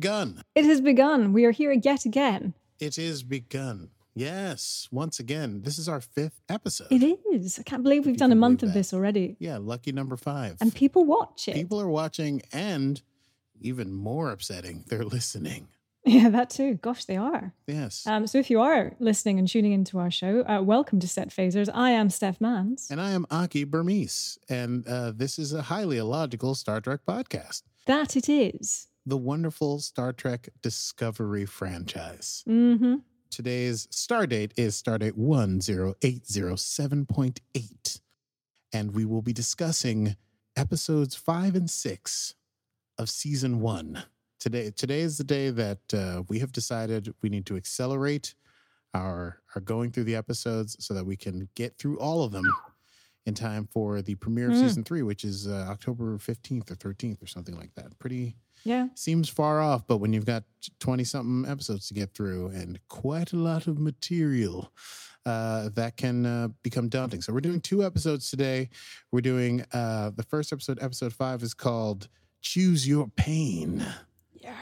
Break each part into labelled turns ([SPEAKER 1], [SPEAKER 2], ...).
[SPEAKER 1] Begun.
[SPEAKER 2] It has begun. We are here yet again.
[SPEAKER 1] It is begun. Yes, once again, this is our fifth episode.
[SPEAKER 2] It is. I can't believe we've
[SPEAKER 1] You
[SPEAKER 2] done a month of
[SPEAKER 1] that.
[SPEAKER 2] this already.
[SPEAKER 1] Yeah, lucky number five.
[SPEAKER 2] And people watch it.
[SPEAKER 1] People are watching, and even more upsetting, they're listening.
[SPEAKER 2] Yeah, that too. Gosh, they are.
[SPEAKER 1] Yes.
[SPEAKER 2] Um, so if you are listening and tuning into our show, uh, welcome to Set Phasers. I am Steph Mans.
[SPEAKER 1] and I am Aki Burmese, and uh, this is a highly illogical Star Trek podcast.
[SPEAKER 2] That it is.
[SPEAKER 1] The wonderful Star Trek Discovery franchise.
[SPEAKER 2] Mm-hmm.
[SPEAKER 1] Today's star date is stardate 10807.8. And we will be discussing episodes five and six of season one. Today, today is the day that uh, we have decided we need to accelerate our, our going through the episodes so that we can get through all of them in time for the premiere of
[SPEAKER 2] Mm.
[SPEAKER 1] season three, which is uh, October 15th or 13th or something like that. Pretty,
[SPEAKER 2] Yeah.
[SPEAKER 1] seems far off, but when you've got 20 something episodes to get through and quite a lot of material, uh, that can uh, become daunting. So we're doing two episodes today. We're doing uh, the first episode, episode five, is called Choose Your Pain.
[SPEAKER 2] Yeah.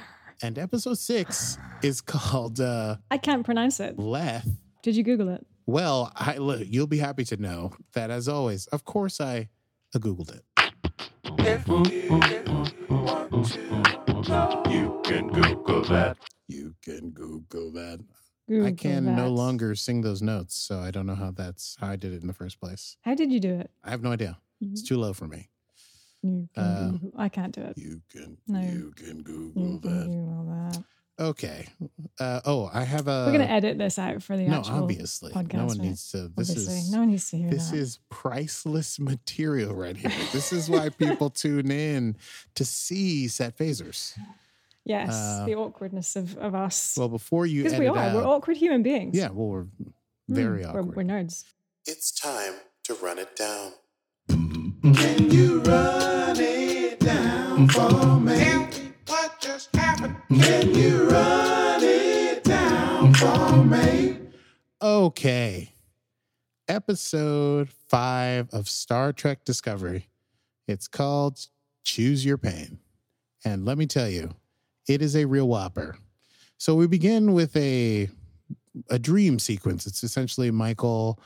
[SPEAKER 1] And episode six is called uh,
[SPEAKER 2] I can't pronounce it.
[SPEAKER 1] Leth.
[SPEAKER 2] Did you Google it?
[SPEAKER 1] Well, I, look, you'll be happy to know that, as always, of course, I uh, Googled it.
[SPEAKER 3] If You want to, you can Google that.
[SPEAKER 1] You can Google that.
[SPEAKER 2] Google
[SPEAKER 1] I can no longer sing those notes, so I don't know how that's how I did it in the first place.
[SPEAKER 2] How did you do it?
[SPEAKER 1] I have no idea. It's too low for me.
[SPEAKER 2] You can
[SPEAKER 1] Uh,
[SPEAKER 2] Google- I can't do it.
[SPEAKER 1] You can
[SPEAKER 2] No.
[SPEAKER 1] you can Google
[SPEAKER 2] You can
[SPEAKER 1] that.
[SPEAKER 2] Google that.
[SPEAKER 1] Okay. Uh, oh, I have a
[SPEAKER 2] We're going to edit this out for the
[SPEAKER 1] no.
[SPEAKER 2] actual
[SPEAKER 1] Obviously, no one
[SPEAKER 2] right?
[SPEAKER 1] needs to. This
[SPEAKER 2] Obviously,
[SPEAKER 1] is
[SPEAKER 2] no one needs to hear
[SPEAKER 1] this
[SPEAKER 2] that.
[SPEAKER 1] is priceless material right here. this is why people tune in to see set phasers.
[SPEAKER 2] yes,
[SPEAKER 1] uh,
[SPEAKER 2] the awkwardness of, of us.
[SPEAKER 1] Well, before you
[SPEAKER 2] Because we are.
[SPEAKER 1] out,
[SPEAKER 2] We're awkward human beings.
[SPEAKER 1] yeah, well, we're
[SPEAKER 2] Mm,
[SPEAKER 1] very
[SPEAKER 2] we're,
[SPEAKER 1] awkward.
[SPEAKER 2] we're nerds.
[SPEAKER 1] It's time to run it down.
[SPEAKER 3] Can you run it down for me?
[SPEAKER 1] Just?
[SPEAKER 3] Can you run it down for me?
[SPEAKER 1] Okay. Episode five of Star Trek Discovery. It's called Choose Your Pain. And let me tell you, it is a real whopper. So we begin with a a dream sequence. It's essentially Michael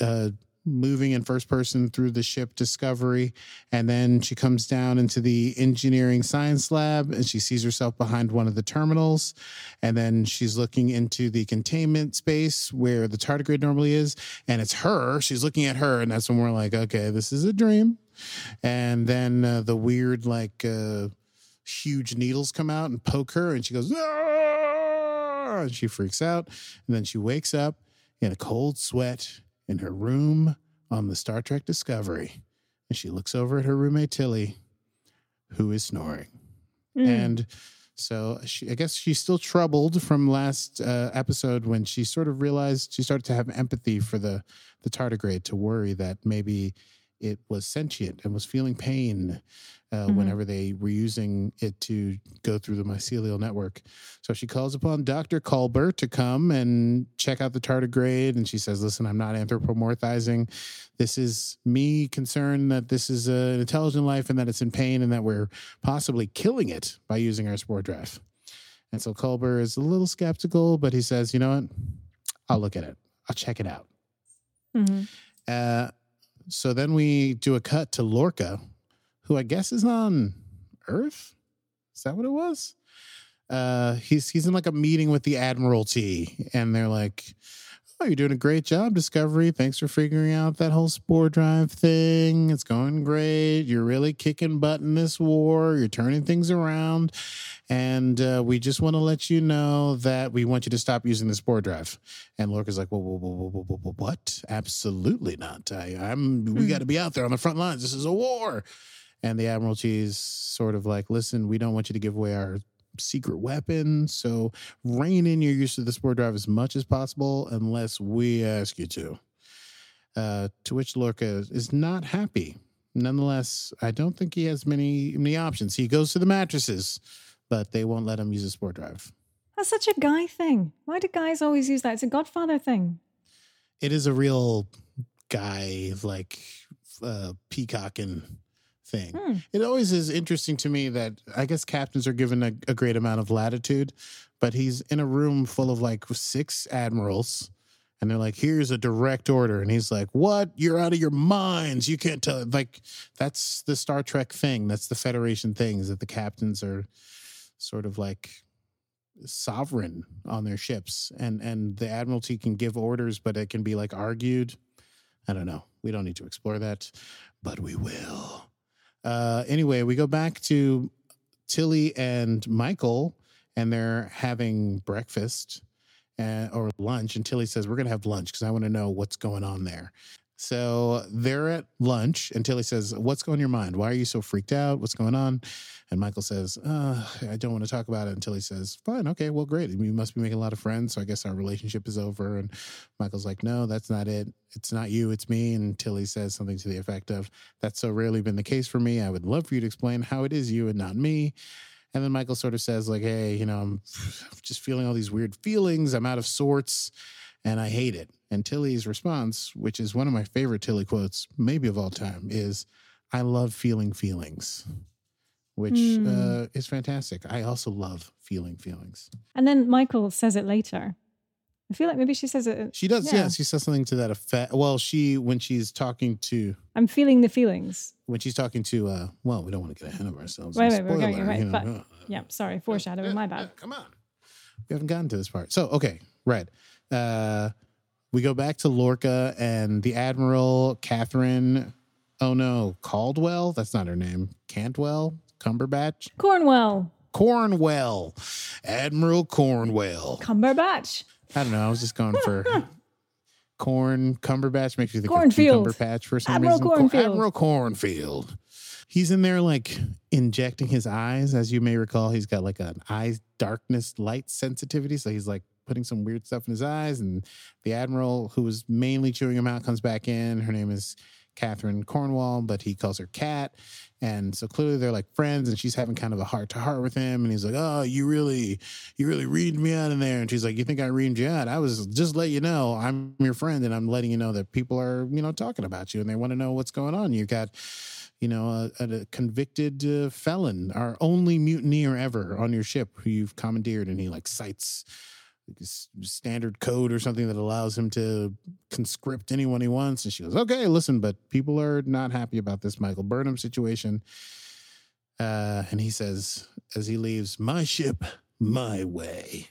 [SPEAKER 1] uh, moving in first person through the ship Discovery, and then she comes down into the engineering science lab, and she sees herself behind one of the terminals, and then she's looking into the containment space where the tardigrade normally is, and it's her. She's looking at her, and that's when we're like, okay, this is a dream. And then uh, the weird, like, uh, huge needles come out and poke her, and she goes, "Ah!" and she freaks out, and then she wakes up in a cold sweat in her room on the Star Trek Discovery, and she looks over at her roommate Tilly, who is snoring.
[SPEAKER 2] Mm.
[SPEAKER 1] And so she, I guess she's still troubled from last uh, episode when she sort of realized she started to have empathy for the the tardigrade to worry that maybe it was sentient and was feeling pain uh,
[SPEAKER 2] Mhm.
[SPEAKER 1] whenever they were using it to go through the mycelial network. So she calls upon Dr. Culber to come and check out the tardigrade. And she says, Listen, I'm not anthropomorphizing. This is me concerned that this is an intelligent life and that it's in pain and that we're possibly killing it by using our spore drive. And so Culber is a little skeptical, but he says, You know what? I'll look at it, I'll check it out.
[SPEAKER 2] Mhm.
[SPEAKER 1] Uh, so then we do a cut to Lorca, who I guess is on Earth. Is that what it was? Uh, he's he's in like a meeting with the Admiralty, and they're like, Oh, you're doing a great job, Discovery. Thanks for figuring out that whole spore drive thing. It's going great. You're really kicking butt in this war. You're turning things around. And uh, we just want to let you know that we want you to stop using the spore drive. And Lorca's like, whoa, whoa, whoa, whoa, whoa, whoa, whoa what? Absolutely not. I, I'm. We
[SPEAKER 2] Hmm.
[SPEAKER 1] got to be out there on the front lines. This is a war. And the Admiralty's sort of like, listen, we don't want you to give away our secret weapon. So rein in your use of the spore drive as much as possible unless we ask you to. Uh, to which Lorca is not happy. Nonetheless, I don't think he has many many options. He goes to the mattresses, but they won't let him use a spore drive.
[SPEAKER 2] That's such a guy thing. Why do guys always use that? It's a Godfather thing.
[SPEAKER 1] It is a real guy like uh, peacocking thing.
[SPEAKER 2] Hmm.
[SPEAKER 1] It always is interesting to me that I guess captains are given a, a great amount of latitude, but he's in a room full of like six admirals. And they're like, here's a direct order. And he's like, what? You're out of your minds. You can't tell. Like, that's the Star Trek thing. That's the Federation thing, is that the captains are sort of like sovereign on their ships. And and the Admiralty can give orders, but it can be like argued. I don't know. We don't need to explore that, but we will. Uh, anyway, we go back to Tilly and Michael, and they're having breakfast uh, or lunch. And Tilly says, We're going to have lunch because I want to know what's going on there. So they're at lunch, and Tilly says, What's going on your mind? Why are you so freaked out? What's going on? And Michael says, uh, I don't want to talk about it. And Tilly says, Fine, okay, well, great. You must be making a lot of friends. So I guess our relationship is over. And Michael's like, No, that's not it. It's not you, it's me. And Tilly says something to the effect of, That's so rarely been the case for me. I would love for you to explain how it is you and not me. And then Michael sort of says, like, hey, you know, I'm just feeling all these weird feelings. I'm out of sorts and I hate it. And Tilly's response, which is one of my favorite Tilly quotes, maybe of all time, is I love feeling feelings, which
[SPEAKER 2] Hmm.
[SPEAKER 1] uh, is fantastic. I also love feeling feelings.
[SPEAKER 2] And then Michael says it later. I feel like maybe she says it.
[SPEAKER 1] She does,
[SPEAKER 2] Yeah.
[SPEAKER 1] yeah. She says something to that effect. Well, she when she's talking to
[SPEAKER 2] I'm feeling the feelings.
[SPEAKER 1] when she's talking to uh well, we don't want to get ahead of ourselves.
[SPEAKER 2] Wait, wait, we're going- wait,
[SPEAKER 1] you know,
[SPEAKER 2] but-
[SPEAKER 1] uh,
[SPEAKER 2] Yeah, sorry, foreshadowing. My bad.
[SPEAKER 1] come on. We haven't gotten to this part. So, okay, right. Uh, we go back to Lorca and the Admiral, Catherine. Oh no, Caldwell? That's not her name. Cantwell? Cumberbatch?
[SPEAKER 2] Cornwell,
[SPEAKER 1] Cornwell. Admiral Cornwell.
[SPEAKER 2] Cumberbatch.
[SPEAKER 1] I don't know. I was just going for corn. Cumberbatch makes me think
[SPEAKER 2] Cornfield.
[SPEAKER 1] of cucumber patch for some
[SPEAKER 2] Admiral
[SPEAKER 1] reason. Cor-
[SPEAKER 2] Cornfield.
[SPEAKER 1] Admiral Cornfield. He's in there like injecting his eyes. As you may recall, he's got like an eye darkness light sensitivity. So he's like putting some weird stuff in his eyes. And the Admiral, who was mainly chewing him out, comes back in. Her name is Catherine Cornwell, but he calls her Cat. And so clearly they're like friends, and she's having kind of a heart to heart with him. And he's like, Oh, you really, you really read me out in there. And she's like, You think I read you out? I was just let you know I'm your friend, and I'm letting you know that people are, you know, talking about you and they want to know what's going on. You've got, you know, a, a convicted uh, felon, our only mutineer ever on your ship who you've commandeered. And he like cites standard code or something that allows him to conscript anyone he wants. And she goes, okay, listen, but people are not happy about this Michael Burnham situation. Uh, and he says, as he leaves, my ship, my way.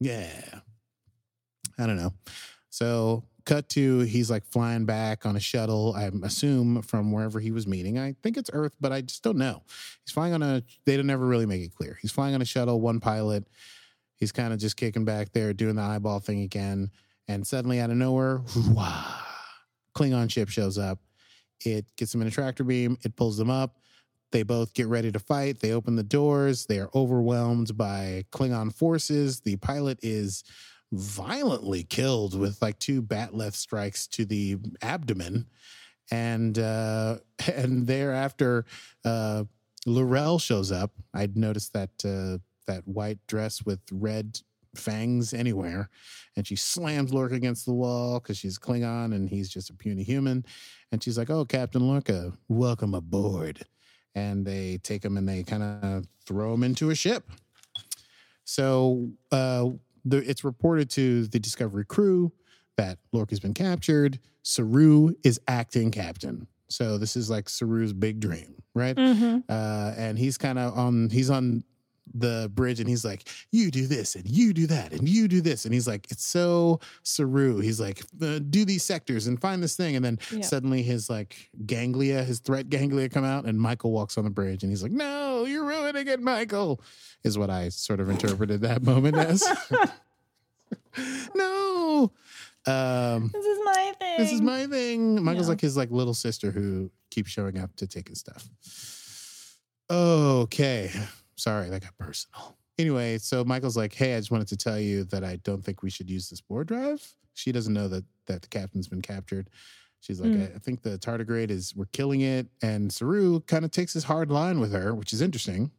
[SPEAKER 1] Yeah. I don't know. So, cut to he's like flying back on a shuttle, I assume from wherever he was meeting. I think it's Earth, but I just don't know. He's flying on a, they don't never really make it clear. He's flying on a shuttle, one pilot. He's kind of just kicking back there, doing the eyeball thing again. And suddenly, out of nowhere, Klingon ship shows up. It gets them in a tractor beam. It pulls them up. They both get ready to fight. They open the doors. They are overwhelmed by Klingon forces. The pilot is violently killed with like two bat'leth strikes to the abdomen. And uh, and thereafter, uh, L'Rell shows up. I'd noticed that uh, that white dress with red fangs anywhere, and she slams Lorca against the wall because she's Klingon and he's just a puny human. And she's like, "Oh, Captain Lorca, welcome aboard." And they take him and they kind of throw him into a ship. So uh, the, it's reported to the Discovery crew that Lorca's been captured. Saru is acting captain. So this is like Saru's big dream, right?
[SPEAKER 2] Mm-hmm.
[SPEAKER 1] uh, and he's kind of on he's on the bridge and he's like, "You do this and you do that and you do this," and he's like, "It's so Saru." He's like, uh, "Do these sectors and find this thing," and then
[SPEAKER 2] Yeah.
[SPEAKER 1] suddenly his like ganglia, his threat ganglia, come out, and Michael walks on the bridge and he's like, "No, you're ruining it, Michael," is what I sort of interpreted that moment as. no. Um,
[SPEAKER 2] This is my thing.
[SPEAKER 1] this is my thing. Michael's
[SPEAKER 2] Yeah.
[SPEAKER 1] like his like little sister who keeps showing up to take his stuff. Okay. Sorry, that got personal. Anyway, so Michael's like, "Hey, I just wanted to tell you that I don't think we should use this spore drive." She doesn't know that that the captain's been captured. She's like,
[SPEAKER 2] Mm.
[SPEAKER 1] I, I think the tardigrade is we're killing it, and Saru kind of takes his hard line with her, which is interesting.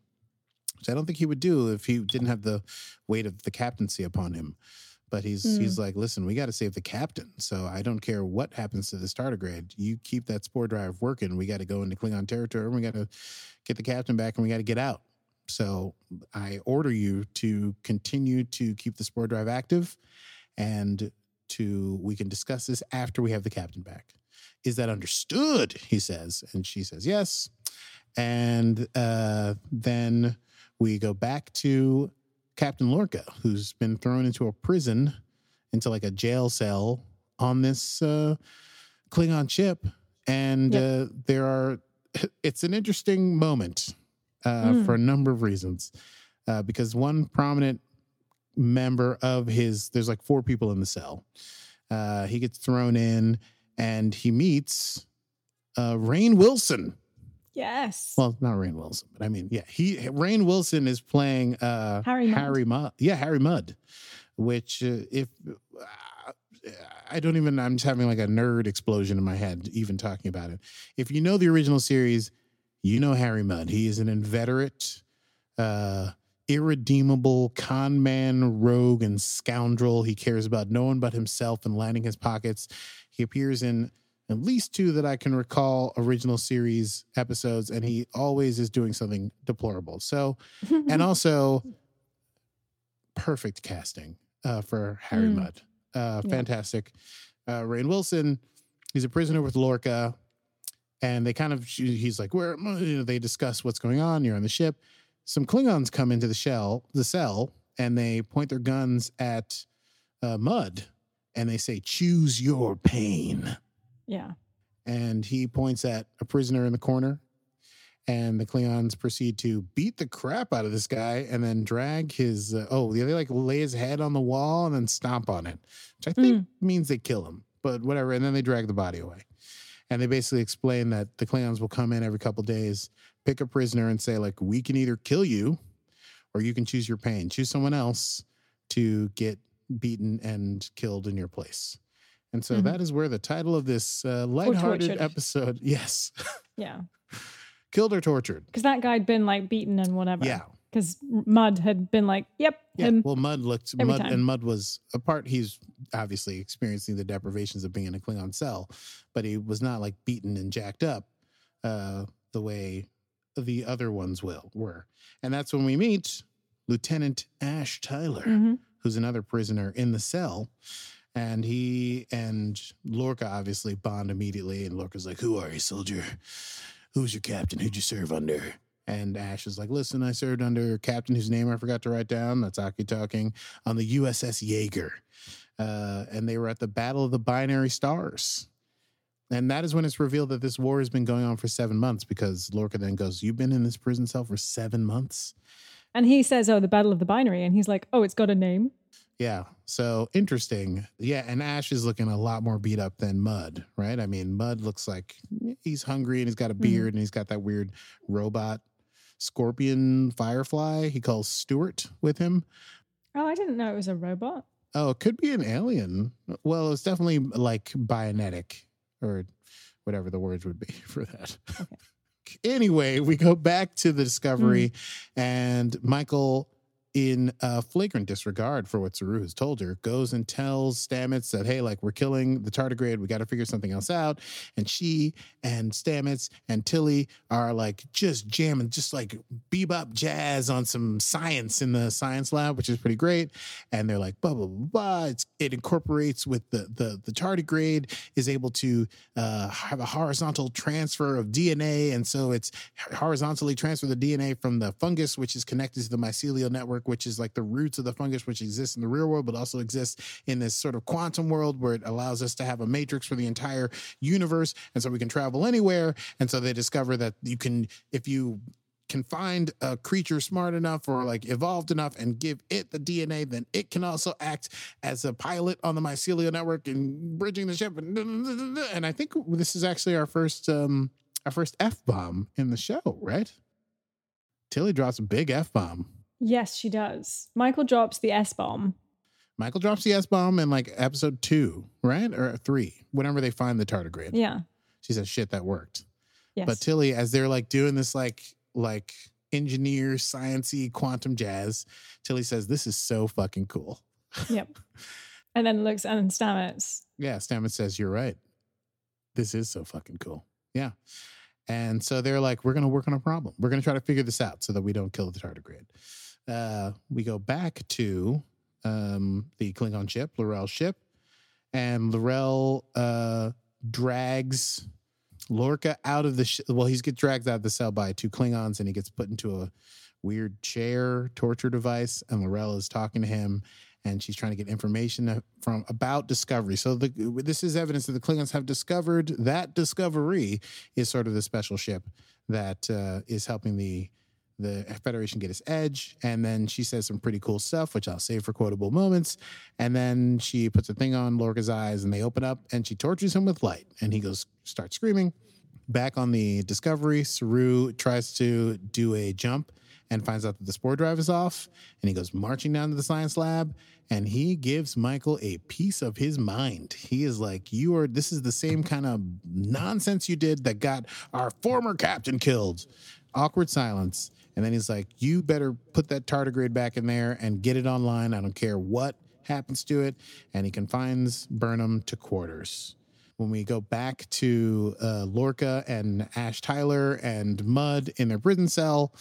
[SPEAKER 1] Which I don't think he would do if he didn't have the weight of the captaincy upon him. But he's
[SPEAKER 2] Mm.
[SPEAKER 1] he's like, listen, we got to save the captain. So I don't care what happens to this tardigrade. You keep that spore drive working. We got to go into Klingon territory. and We got to get the captain back, and we got to get out. So I order you to continue to keep the spore drive active, and to we can discuss this after we have the captain back. Is that understood? He says, and she says yes. And uh, then we go back to Captain Lorca, who's been thrown into a prison, into like a jail cell on this uh, Klingon ship. And
[SPEAKER 2] Yep.
[SPEAKER 1] uh, there are, it's an interesting moment uh,
[SPEAKER 2] Mm.
[SPEAKER 1] for a number of reasons. Uh, because one prominent member of his, there's like four people in the cell. Uh, he gets thrown in and he meets uh, Rainn Wilson.
[SPEAKER 2] yes.
[SPEAKER 1] Well, not Rainn Wilson, but I mean, yeah, he Rainn Wilson is playing uh
[SPEAKER 2] Harry Mudd.
[SPEAKER 1] Harry Mudd. Yeah, Harry Mudd. Which uh, if uh, I don't even I'm just having like a nerd explosion in my head even talking about it. If you know the original series, you know Harry Mudd. He is an inveterate uh irredeemable con man, rogue, and scoundrel. He cares about no one but himself and lining his pockets. He appears in at least two that I can recall original series episodes, and he always is doing something deplorable. So, and also perfect casting uh, for Harry
[SPEAKER 2] Mm.
[SPEAKER 1] Mudd. Uh,
[SPEAKER 2] Yeah.
[SPEAKER 1] fantastic. Uh, Rainn Wilson, he's a prisoner with Lorca, and they kind of he's like, where you know, they discuss what's going on. You're on the ship. Some Klingons come into the shell, the cell, and they point their guns at uh, Mudd, and they say, "Choose your pain."
[SPEAKER 2] yeah.
[SPEAKER 1] and he points at a prisoner in the corner. And the Klingons proceed to beat the crap out of this guy and then drag his. Uh, oh, they like lay his head on the wall and then stomp on it, which I think means they kill him, but whatever. And then they drag the body away. And they basically explain that the Klingons will come in every couple days, pick a prisoner, and say, like, we can either kill you or you can choose your pain. Choose someone else to get beaten and killed in your place. And so
[SPEAKER 2] Mhm.
[SPEAKER 1] that is where the title of this uh, lighthearted episode, yes,
[SPEAKER 2] Yeah.
[SPEAKER 1] killed or tortured.
[SPEAKER 2] Because that guy'd been like beaten and whatever.
[SPEAKER 1] Yeah,
[SPEAKER 2] Because Mudd had been like, yep,
[SPEAKER 1] yeah.
[SPEAKER 2] him.
[SPEAKER 1] well, Mudd looked
[SPEAKER 2] every
[SPEAKER 1] Mudd,
[SPEAKER 2] time.
[SPEAKER 1] and Mudd was a part. He's obviously experiencing the deprivations of being in a Klingon cell, but he was not like beaten and jacked up uh, the way the other ones will were. And that's when we meet Lieutenant Ash Tyler.
[SPEAKER 2] Mhm.
[SPEAKER 1] who's another prisoner in the cell. And he and Lorca obviously bond immediately. And Lorca's like, Who are you, soldier? Who's your captain? Who'd you serve under? And Ash is like, Listen, I served under a captain whose name I forgot to write down. That's Aki talking on the USS Yeager. Uh, and they were at the Battle of the Binary Stars. And that is when it's revealed that this war has been going on for seven months because Lorca then goes, You've been in this prison cell for seven months?
[SPEAKER 2] And he says, oh, the Battle of the Binary. And he's like, oh, it's got a name.
[SPEAKER 1] Yeah. So interesting. Yeah. And Ash is looking a lot more beat up than Mudd, right? I mean, Mudd looks like he's hungry and he's got a beard and he's got that weird robot scorpion firefly he calls Stuart with him.
[SPEAKER 2] Oh, I didn't know it was a robot.
[SPEAKER 1] Oh, it could be an alien. Well, it's definitely like bionetic or whatever the words would be for that. Anyway, we go back to the discovery hmm. and Michael in uh, flagrant disregard for what Saru has told her, goes and tells Stamets that, hey, like we're killing the tardigrade. We got to figure something else out. And she and Stamets and Tilly are like just jamming, just like bebop jazz on some science in the science lab, which is pretty great. And they're like, blah, blah, blah, blah. It's, it incorporates with the, the, the tardigrade is able to uh, have a horizontal transfer of DNA. And so it's horizontally transfer the DNA from the fungus, which is connected to the mycelial network, which is like the roots of the fungus, which exists in the real world, but also exists in this sort of quantum world where it allows us to have a matrix for the entire universe. And so we can travel anywhere. And so they discover that you can, if you can find a creature smart enough or like evolved enough and give it the DNA, then it can also act as a pilot on the mycelial network and bridging the ship. And, and I think this is actually our first um our first F bomb in the show, right? Tilly drops a big F bomb.
[SPEAKER 2] Yes, she does. Michael drops the S bomb.
[SPEAKER 1] Michael drops the S bomb in like episode two, right? Or three, whenever they find the tardigrade.
[SPEAKER 2] Yeah.
[SPEAKER 1] She says, shit, that worked.
[SPEAKER 2] Yes.
[SPEAKER 1] But Tilly, as they're like doing this like like engineer sciency quantum jazz, Tilly says, This is so fucking cool.
[SPEAKER 2] yep. And then looks and Stamets.
[SPEAKER 1] Yeah, Stamets says, You're right. This is so fucking cool. Yeah. And so they're like, We're gonna work on a problem. We're gonna try to figure this out so that we don't kill the tardigrade. Uh, we go back to um the Klingon ship, L'Rell's ship, and L'Rell uh drags Lorca out of the well, he's gets dragged out of the cell by two Klingons, and he gets put into a weird chair torture device. And L'Rell is talking to him, and she's trying to get information from about Discovery. So the, this is evidence that the Klingons have discovered that Discovery is sort of the special ship that uh, is helping the the Federation get its edge. And then she says some pretty cool stuff, which I'll save for quotable moments. And then she puts a thing on Lorca's eyes and they open up and she tortures him with light. And he goes, starts screaming. Back on the Discovery, Saru tries to do a jump and finds out that the spore drive is off. And he goes marching down to the science lab and he gives Michael a piece of his mind. He is like, You are, this is the same kind of nonsense you did that got our former captain killed. Awkward silence. And then he's like, You better put that tardigrade back in there and get it online. I don't care what happens to it. And he confines Burnham to quarters. When we go back to uh, Lorca and Ash Tyler and Mudd in their prison cell,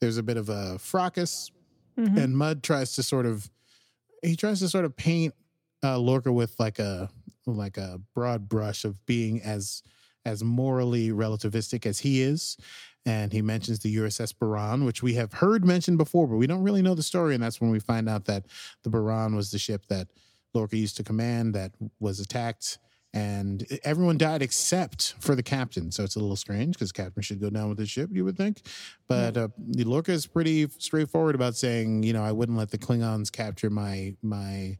[SPEAKER 1] there's a bit of a fracas.
[SPEAKER 2] Mhm.
[SPEAKER 1] And Mudd tries to sort of, he tries to sort of paint uh, Lorca with like a, like a broad brush of being as, as morally relativistic as he is and he mentions the USS Buran, which we have heard mentioned before, but we don't really know the story. And that's when we find out that the Buran was the ship that Lorca used to command that was attacked, and everyone died except for the captain. So it's a little strange because captain should go down with the ship, you would think. But uh, Lorca is pretty straightforward about saying, you know, I wouldn't let the Klingons capture my my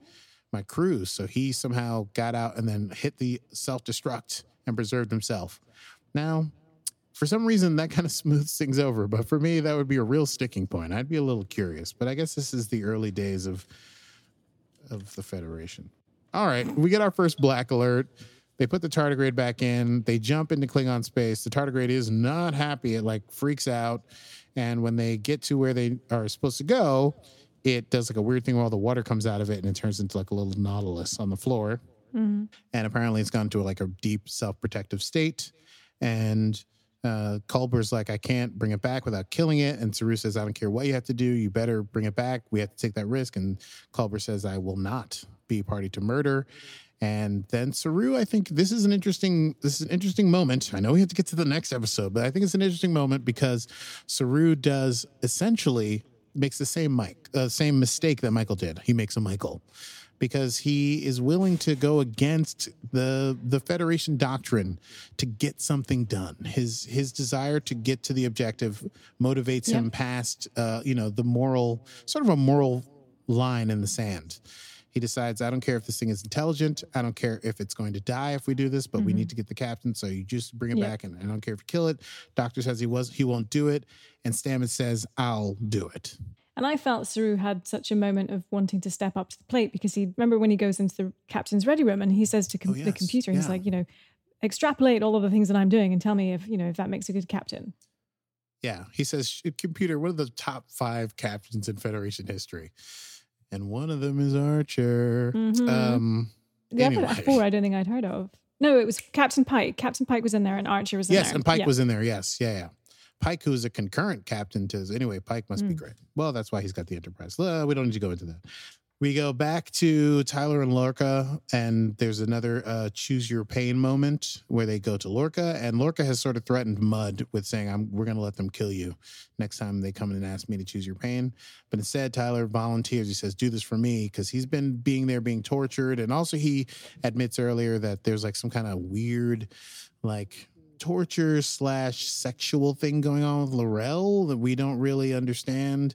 [SPEAKER 1] my crew. So he somehow got out and then hit the self destruct and preserved himself. Now, for some reason that kind of smooths things over but for me that would be a real sticking point. I'd be a little curious but i guess this is the early days of of the federation. All right we get our first black alert. They put the tardigrade back in. They jump into klingon space. The tardigrade is not happy. It like freaks out. And when they get to where they are supposed to go it does like a weird thing where all the water comes out of it and it turns into like a little nautilus on the floor.
[SPEAKER 2] Mhm.
[SPEAKER 1] and apparently it's gone to like a deep self-protective state. And uh, Culber's like, I can't bring it back without killing it. And Saru says, I don't care what you have to do. You better bring it back. We have to take that risk. And Culber says, I will not be party to murder. And then Saru, I think this is an interesting, this is an interesting moment. I know we have to get to the next episode, but I think it's an interesting moment because Saru does essentially makes the same Mike, uh, same mistake that Michael did. He makes a Michael because he is willing to go against the the Federation doctrine to get something done. His his desire to get to the objective motivates him past uh, you know the moral sort of a moral line in the sand. He decides, I don't care if this thing is intelligent. I don't care if it's going to die if we do this, but we
[SPEAKER 2] Mhm.
[SPEAKER 1] need to get the captain. So you just bring it
[SPEAKER 2] Yep.
[SPEAKER 1] back, and I don't care if you kill it. Doctor says he was he won't do it, and Stamets says I'll do it.
[SPEAKER 2] And I felt Saru had such a moment of wanting to step up to the plate because he remember when he goes into the captain's ready room and he says to com-
[SPEAKER 1] Oh,
[SPEAKER 2] the computer, he's
[SPEAKER 1] Yeah.
[SPEAKER 2] like, you know, extrapolate all of the things that I'm doing and tell me if you know if that makes a good captain.
[SPEAKER 1] Yeah, he says, "Computer, what are the top five captains in Federation history, and one of them is Archer."
[SPEAKER 2] Mhm.
[SPEAKER 1] Um,
[SPEAKER 2] The
[SPEAKER 1] anyway.
[SPEAKER 2] other four I don't think I'd heard of. No, it was Captain Pike. Captain Pike was in there and Archer was in
[SPEAKER 1] yes,
[SPEAKER 2] there.
[SPEAKER 1] Yes, and Pike
[SPEAKER 2] Yeah.
[SPEAKER 1] was in there. Yes, yeah, yeah. Pike, who's a concurrent captain to his. anyway, Pike must be
[SPEAKER 2] Mm.
[SPEAKER 1] great. Well, that's why he's got the Enterprise. Uh, we don't need to go into that. We go back to Tyler and Lorca, and there's another uh, choose your pain moment where they go to Lorca, and Lorca has sort of threatened Mudd with saying, "I'm we're going to let them kill you next time they come in and ask me to choose your pain." But instead, Tyler volunteers. He says, "Do this for me," because he's been being there, being tortured, and also he admits earlier that there's like some kind of weird, like torture slash sexual thing going on with L'Rell that we don't really understand.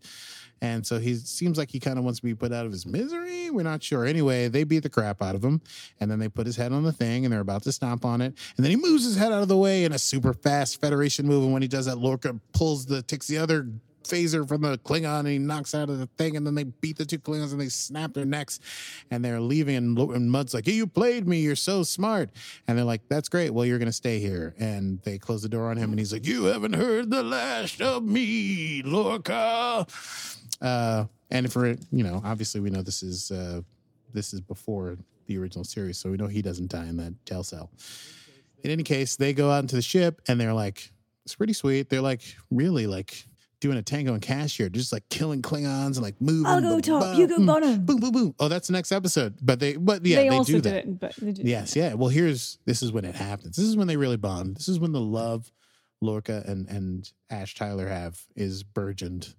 [SPEAKER 1] And so he seems like he kind of wants to be put out of his misery. We're not sure. Anyway, they beat the crap out of him. And then they put his head on the thing and they're about to stomp on it. And then he moves his head out of the way in a super fast Federation move. And when he does that, Lorca pulls the, takes the other phaser from the Klingon and he knocks out of the thing. And then they beat the two Klingons and they snap their necks and they're leaving. And, and Mudd's like, hey, you played me. You're so smart. And they're like, that's great. Well, you're going to stay here. And they close the door on him. And he's like, you haven't heard the last of me, Lorca. Uh, and for you know, obviously we know this is uh, this is before the original series, so we know he doesn't die in that jail cell. In any case, they go out into the ship and they're like, it's pretty sweet. They're like really like doing a tango and cash just like killing Klingons and like moving.
[SPEAKER 2] I'll go top, you go
[SPEAKER 1] mm,
[SPEAKER 2] bottom.
[SPEAKER 1] Boom, boom, boom. Oh, that's the next episode. But they, but yeah,
[SPEAKER 2] they,
[SPEAKER 1] they, do that.
[SPEAKER 2] it, but they do
[SPEAKER 1] Yes, yeah. Well, here's this is when it happens. This is when they really bond. This is when the love Lorca and and Ash Tyler have is burgeoned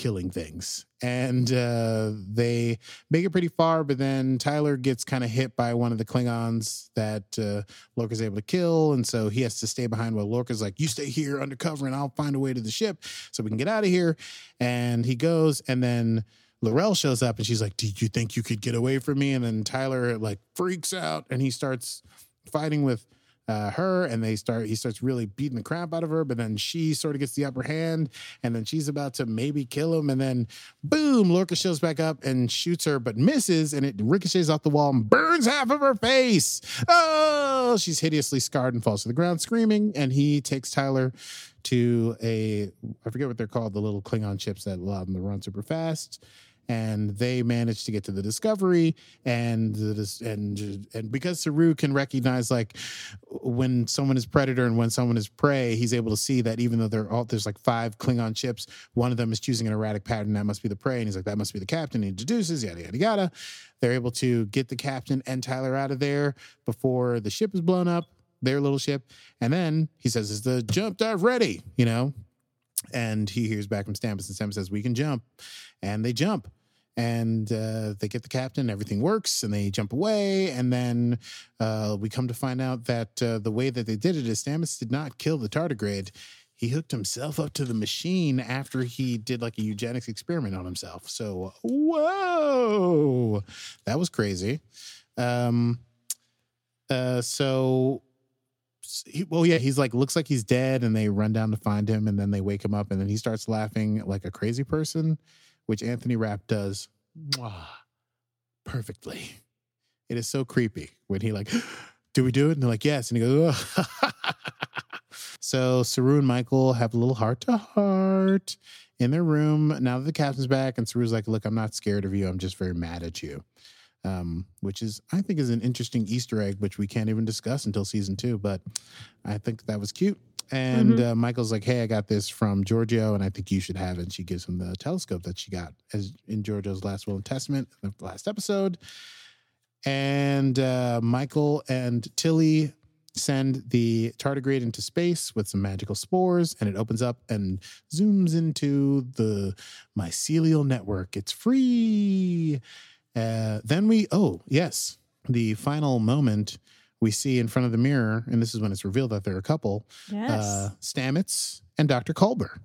[SPEAKER 1] killing things. And uh they make it pretty far, but then Tyler gets kind of hit by one of the Klingons that uh Lorca's able to kill, and so he has to stay behind while Lorca's like, "You stay here undercover and I'll find a way to the ship so we can get out of here." And he goes and then L'Rell shows up and she's like, Did you think you could get away from me? And then Tyler like freaks out and he starts fighting with uh, her and they start he starts really beating the crap out of her but then she sort of gets the upper hand and then she's about to maybe kill him and then boom lorca shows back up and shoots her but misses and it ricochets off the wall and burns half of her face. Oh she's hideously scarred and falls to the ground screaming and he takes tyler to a i forget what they're called the little klingon chips that allow them to run super fast and they manage to get to the discovery and the, and and because Saru can recognize like when someone is predator and when someone is prey he's able to see that even though they're all there's like five Klingon ships one of them is choosing an erratic pattern that must be the prey and he's like that must be the captain he deduces yada yada yada. They're able to get the captain and Tyler out of there before the ship is blown up their little ship and then he says is the jump dive ready? You know? And he hears back from Stamets, and Stamets says, "We can jump," and they jump, and uh, they get the captain. Everything works, and they jump away. And then uh, we come to find out that uh, the way that they did it is Stamets did not kill the tardigrade. He hooked himself up to the machine after he did like a eugenics experiment on himself. So, whoa, that was crazy. Um, uh, so he, well, yeah, he's like looks like he's dead, and they run down to find him, and then they wake him up, and then he starts laughing like a crazy person, which Anthony Rapp does mwah, perfectly. It is so creepy when he like, do we do it? And they're like, yes, and he goes. So Saru and Michael have a little heart to heart in their room now that the captain's back, and Saru's like, look, I'm not scared of you, I'm just very mad at you um, which is I think is an interesting Easter egg, which we can't even discuss until season two. But I think that was cute. And uh, Michael's like, "Hey, I got this from Georgiou, and I think you should have it." And she gives him the telescope that she got as in Georgiou's last will and testament, the last episode. And uh, Michael and Tilly send the tardigrade into space with some magical spores, and it opens up and zooms into the mycelial network. It's free. Uh, then we, oh, yes, the final moment we see in front of the mirror, and this is when it's revealed that they're a couple,
[SPEAKER 2] Yes.
[SPEAKER 1] uh, Stamets and Dr. Culber.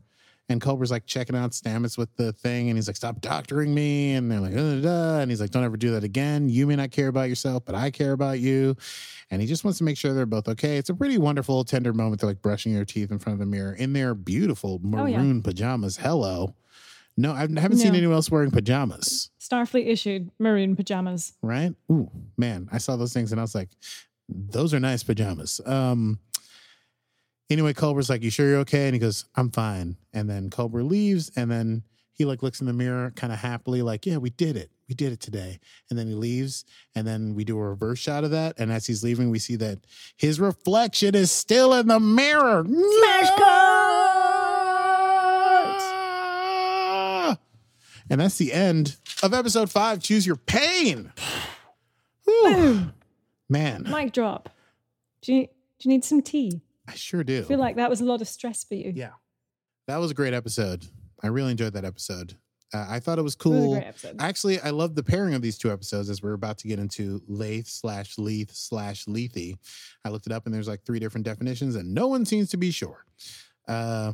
[SPEAKER 1] And Culber's like checking out Stamets with the thing, and he's like, "Stop doctoring me." And they're like, "Uh, da, da." and he's like, "Don't ever do that again. You may not care about yourself, but I care about you." And he just wants to make sure they're both okay. It's a pretty wonderful, tender moment. They're like brushing their teeth in front of the mirror in their beautiful
[SPEAKER 2] Oh, yeah.
[SPEAKER 1] maroon pajamas. Hello. No, I haven't seen anyone else wearing pajamas
[SPEAKER 2] Starfleet issued maroon pajamas.
[SPEAKER 1] right? Ooh, man, I saw those things and I was like, those are nice pajamas. Um, Anyway, Culber's like, "You sure you're okay?" And he goes, "I'm fine." And then Culber leaves, and then he like looks in the mirror, kind of happily, like, "Yeah, we did it. We did it today." And then he leaves, and then we do a reverse shot of that. And as he's leaving, we see that his reflection is still in the mirror. Smash cut! And that's the end of episode five. Choose your pain. Man,
[SPEAKER 2] Mic drop. Do you, do you need some tea?
[SPEAKER 1] I sure do.
[SPEAKER 2] I feel like that was a lot of stress for you.
[SPEAKER 1] Yeah. That was a great episode. I really enjoyed that episode. Uh, I thought it was
[SPEAKER 2] It was a
[SPEAKER 1] cool.
[SPEAKER 2] great episode.
[SPEAKER 1] Actually, I love the pairing of these two episodes as we're about to get into Lath slash Leith slash Lethe. I looked it up and there's like three different definitions and no one seems to be sure. Uh,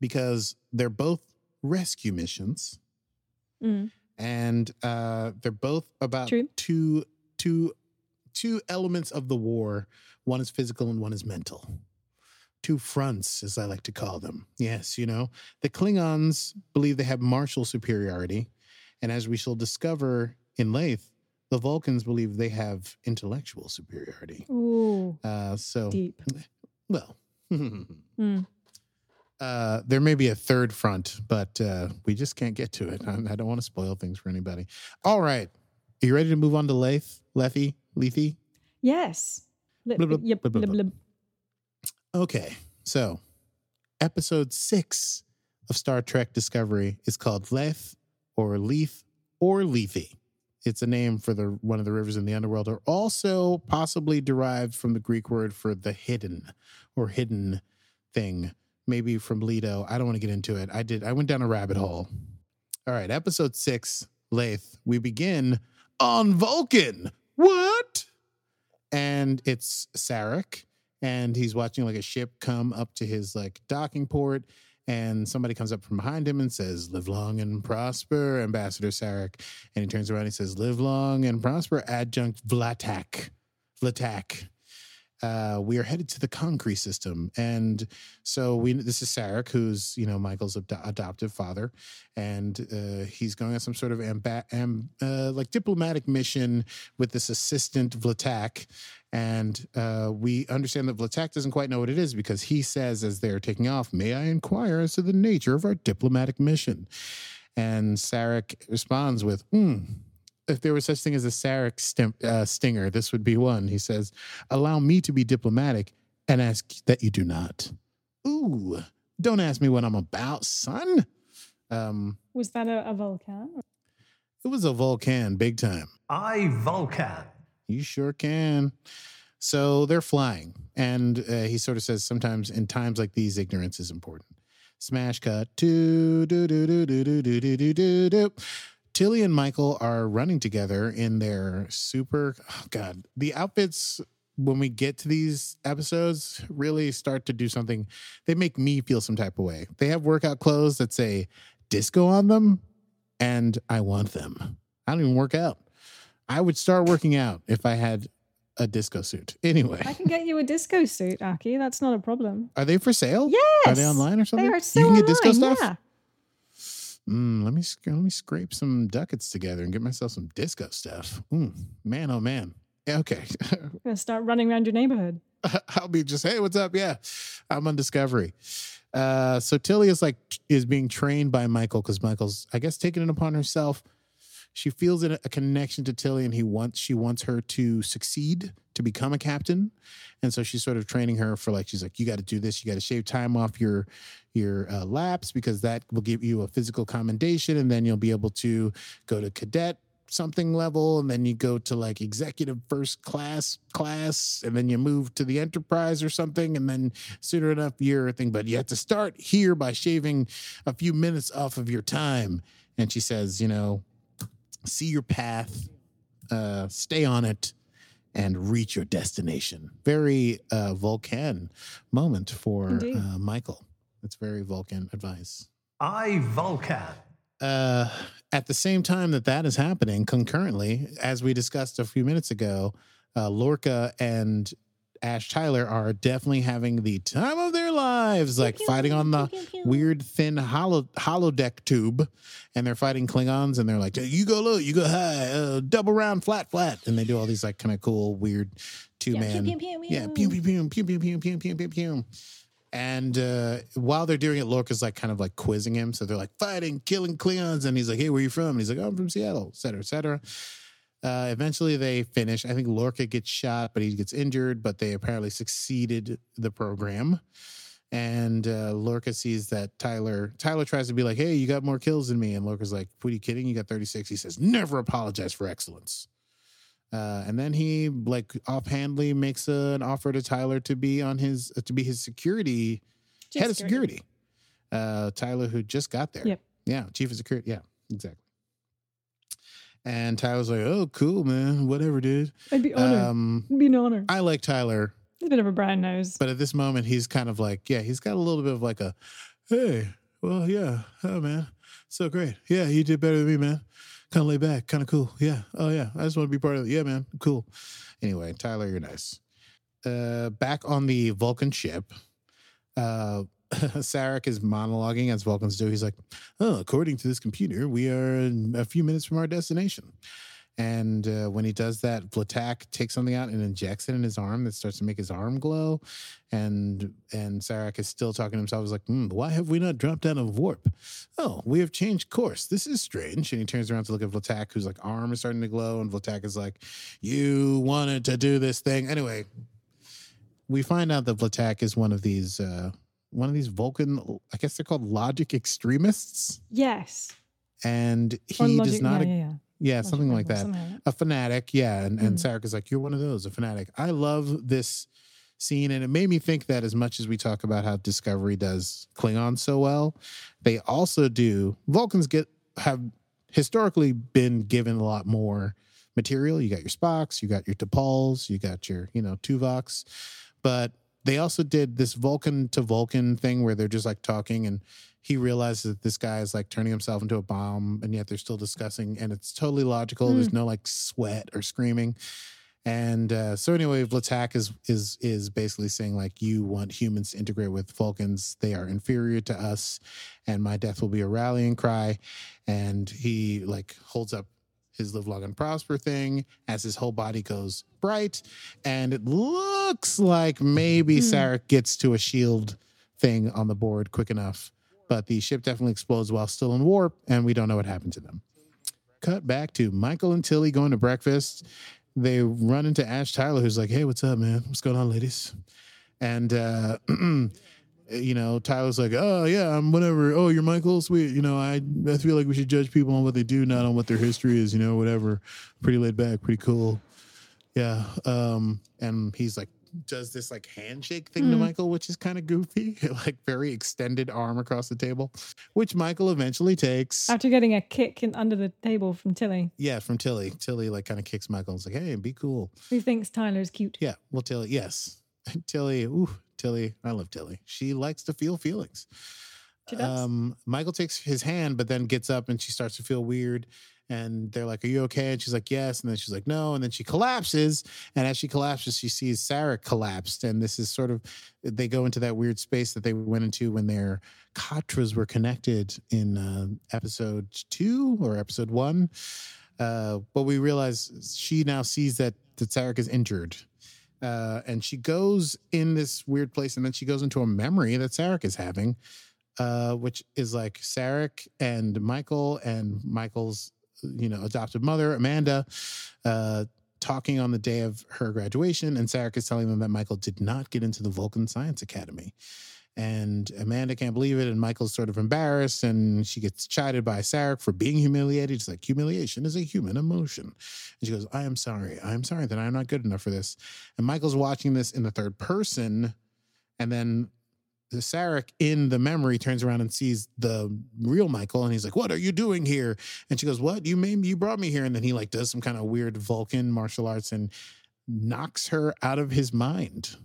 [SPEAKER 1] because they're both rescue missions
[SPEAKER 2] Mm.
[SPEAKER 1] and uh, they're both about
[SPEAKER 2] True.
[SPEAKER 1] two two two elements of the war. One is physical and one is mental. Two fronts, as I like to call them. Yes, you know the Klingons believe they have martial superiority, and as we shall discover in Lath, the Vulcans believe they have intellectual superiority.
[SPEAKER 2] Ooh,
[SPEAKER 1] Uh, so,
[SPEAKER 2] deep.
[SPEAKER 1] well.
[SPEAKER 2] Mm.
[SPEAKER 1] Uh, there may be a third front, but uh, we just can't get to it. I, I don't want to spoil things for anybody. All right. Are you ready to move on to Lath? Lethe? Lethe?
[SPEAKER 2] Yes. Lip,
[SPEAKER 1] Blub, blub,
[SPEAKER 2] yep.
[SPEAKER 1] Okay. So, episode six of Star Trek Discovery is called Leth or Leith or Lethe. It's a name for the one of the rivers in the underworld, or also possibly derived from the Greek word for the hidden or hidden thing, maybe from Leto. I don't want to get into it. I did. I went down a rabbit hole. All right, episode six, Lath. We begin on Vulcan. What? And it's Sarek, and he's watching like a ship come up to his like docking port, and somebody comes up from behind him and says, "Live long and prosper, Ambassador Sarek." And he turns around and he says, "Live long and prosper, Adjunct Vlatak." Vlatak. Uh, we are headed to the Cancri system, and so we. This is Sarek, who's you know Michael's ad- adoptive father, and uh, he's going on some sort of amba- am- uh, like diplomatic mission with this assistant Vlatak, and uh, we understand that Vlatak doesn't quite know what it is because he says as they're taking off, "May I inquire as to the nature of our diplomatic mission?" And Sarek responds with, "Hmm." If there was such thing as a Sarek stim- uh, stinger, this would be one. He says, "Allow me to be diplomatic and ask that you do not." Ooh, don't ask me what I'm about, son. Um,
[SPEAKER 2] Was that a, a Vulcan?
[SPEAKER 1] it was a Vulcan, big time.
[SPEAKER 4] I, Vulcan.
[SPEAKER 1] You sure can. So they're flying, and uh, he sort of says sometimes in times like these, ignorance is important. Smash cut. Do do do do do do do do do do do. Tilly and Michael are running together in their super. Oh God, the outfits when we get to these episodes really start to do something. They make me feel some type of way. They have workout clothes that say disco on them, and I want them. I don't even work out. I would start working out if I had a disco suit. Anyway,
[SPEAKER 2] I can get you a disco suit, Aki. That's not a problem.
[SPEAKER 1] are they for sale?
[SPEAKER 2] Yes.
[SPEAKER 1] Are they online or something?
[SPEAKER 2] They are so
[SPEAKER 1] you can get disco stuff.
[SPEAKER 2] Yeah.
[SPEAKER 1] Mm, let me let me scrape some ducats together and get myself some disco stuff. Mm, man, oh man. Yeah, okay.
[SPEAKER 2] Gonna start running around your neighborhood.
[SPEAKER 1] I'll be just, hey, what's up? Yeah, I'm on Discovery. Uh, so Tilly is like is being trained by Michael because Michael's, I guess, taking it upon herself. She feels a connection to Tilly, and he wants she wants her to succeed to become a captain, and so she's sort of training her for like she's like, you got to do this, you got to shave time off your your uh, laps because that will give you a physical commendation, and then you'll be able to go to cadet something level and then you go to like executive first class class and then you move to the enterprise or something and then sooner enough you're a thing but you have to start here by shaving a few minutes off of your time. And she says you know see your path uh stay on it and reach your destination. Very uh vulcan moment for uh, michael. It's very vulcan advice.
[SPEAKER 4] I, Vulcan.
[SPEAKER 1] uh, at the same time that that is happening concurrently, as we discussed a few minutes ago, uh, Lorca and Ash Tyler are definitely having the time of their lives, like fighting on the weird thin hollow holodeck tube, and they're fighting Klingons, and they're like, "You go low, you go high, uh, double round, flat, flat," and they do all these like kind of cool, weird two man.
[SPEAKER 2] pew, pew, pew,
[SPEAKER 1] Yeah, pew pew pew pew pew pew pew pew pew pew. And uh, while they're doing it, Lorca's like kind of like quizzing him. So they're like fighting, killing Cleons, and he's like, "Hey, where are you from?" And he's like, oh, "I'm from Seattle," et cetera, et cetera. Uh, eventually, they finish. I think Lorca gets shot, but he gets injured. But they apparently succeeded the program. And uh, Lorca sees that Tyler. Tyler tries to be like, "Hey, you got more kills than me," and Lorca's like, "What are you kidding? You got 36." He says, "Never apologize for excellence." Uh, and then he like offhandedly makes a, an offer to Tyler to be on his to be his security
[SPEAKER 2] Chief
[SPEAKER 1] head of
[SPEAKER 2] security.
[SPEAKER 1] security. Uh, Tyler, who just got there.
[SPEAKER 2] Yep.
[SPEAKER 1] Yeah, chief of security. Yeah, exactly. And Tyler's like, "Oh, cool, man. Whatever, dude."
[SPEAKER 2] I'd be honored.
[SPEAKER 1] Um,
[SPEAKER 2] It'd be an honor.
[SPEAKER 1] I like Tyler,
[SPEAKER 2] He's a bit of a brown nose.
[SPEAKER 1] but at this moment, he's kind of like, yeah, he's got a little bit of like a, hey, well, yeah, oh man, so great. Yeah, you did better than me, man. Kind of laid back, kind of cool. Yeah. Oh yeah, I just want to be part of it. Yeah, man, cool. Anyway, Tyler, you're nice. Uh, back on the Vulcan ship, uh, Sarek is monologuing as Vulcans do. He's like, "Oh, according to this computer, we are a few minutes from our destination." And uh, when he does that, V'Latak takes something out and injects it in his arm that starts to make his arm glow. And and Sarek is still talking to himself. He's like, hmm, "Why have we not dropped out of warp? Oh, we have changed course. This is strange." And he turns around to look at V'Latak, whose like arm is starting to glow. And V'Latak is like, "You wanted to do this thing anyway." We find out that V'Latak is one of these uh, one of these Vulcan. I guess they're called logic extremists,
[SPEAKER 2] yes.
[SPEAKER 1] and he
[SPEAKER 2] logic-
[SPEAKER 1] does not.
[SPEAKER 2] Yeah, yeah, yeah.
[SPEAKER 1] Yeah,
[SPEAKER 2] Logic
[SPEAKER 1] something like that.
[SPEAKER 2] something like that.
[SPEAKER 1] A fanatic, yeah. And and
[SPEAKER 2] Mm.
[SPEAKER 1] Sarek is like, You're one of those, a fanatic. I love this scene, and it made me think that as much as we talk about how Discovery does Klingon so well, they also do Vulcans get have historically been given a lot more material. You got your Spocks, you got your T'Pols, you got your, you know, Tuvoks. But they also did this Vulcan to Vulcan thing where they're just like talking and he realizes that this guy is like turning himself into a bomb and yet they're still discussing and it's totally logical. There's no like sweat or screaming. And uh, so anyway, V'Latak is is is basically saying like you want humans to integrate with Vulcans. They are inferior to us, and my death will be a rallying cry. And he like holds up his live long and prosper thing as his whole body goes bright, and it looks like maybe
[SPEAKER 2] Hmm.
[SPEAKER 1] Sarek gets to a shield thing on the board quick enough. But the ship definitely explodes while still in warp, and we don't know what happened to them. Cut back to Michael and Tilly going to breakfast. They run into Ash Tyler, who's like, "Hey, what's up, man? What's going on, ladies?" And uh, you know, Tyler's like, "Oh yeah, I'm whatever. Oh, you're Michael. Sweet. You know, I I feel like we should judge people on what they do, not on what their history is. You know, whatever. Pretty laid back, pretty cool. Yeah. Um, and he's like, does this like handshake thing to
[SPEAKER 2] Mm.
[SPEAKER 1] Michael, which is kind of goofy, like very extended arm across the table, which Michael eventually takes.
[SPEAKER 2] After getting a kick in, under the table from Tilly,
[SPEAKER 1] Yeah, from Tilly. Tilly like kind of kicks Michael. and is like, hey, be cool.
[SPEAKER 2] who thinks Tyler's cute.
[SPEAKER 1] Yeah, well, Tilly, yes. Tilly, ooh, Tilly, I love Tilly. She likes to feel feelings.
[SPEAKER 2] She does.
[SPEAKER 1] Um, Michael takes his hand, but then gets up and she starts to feel weird. And they're like, Are you okay? And she's like, Yes. And then she's like, No. And then she collapses. And as she collapses, she sees Sarek collapsed. And this is sort of, they go into that weird space that they went into when their Katras were connected in uh, episode two or episode one. Uh, but we realize she now sees that, that Sarek is injured. Uh, and she goes in this weird place, and then she goes into a memory that Sarek is having, uh, which is like Sarek and Michael and Michael's, you know, adopted mother, Amanda, uh, talking on the day of her graduation. And Sarek is telling them that Michael did not get into the Vulcan Science Academy. And Amanda can't believe it. And Michael's sort of embarrassed and she gets chided by Sarek for being humiliated. She's like, humiliation is a human emotion. And she goes, I am sorry. I am sorry that I'm not good enough for this. And Michael's watching this in the third person. And then the Sarek in the memory turns around and sees the real Michael. And he's like, What are you doing here? And she goes, What? You made me, you brought me here. And then he like does some kind of weird Vulcan martial arts and knocks her out of his mind.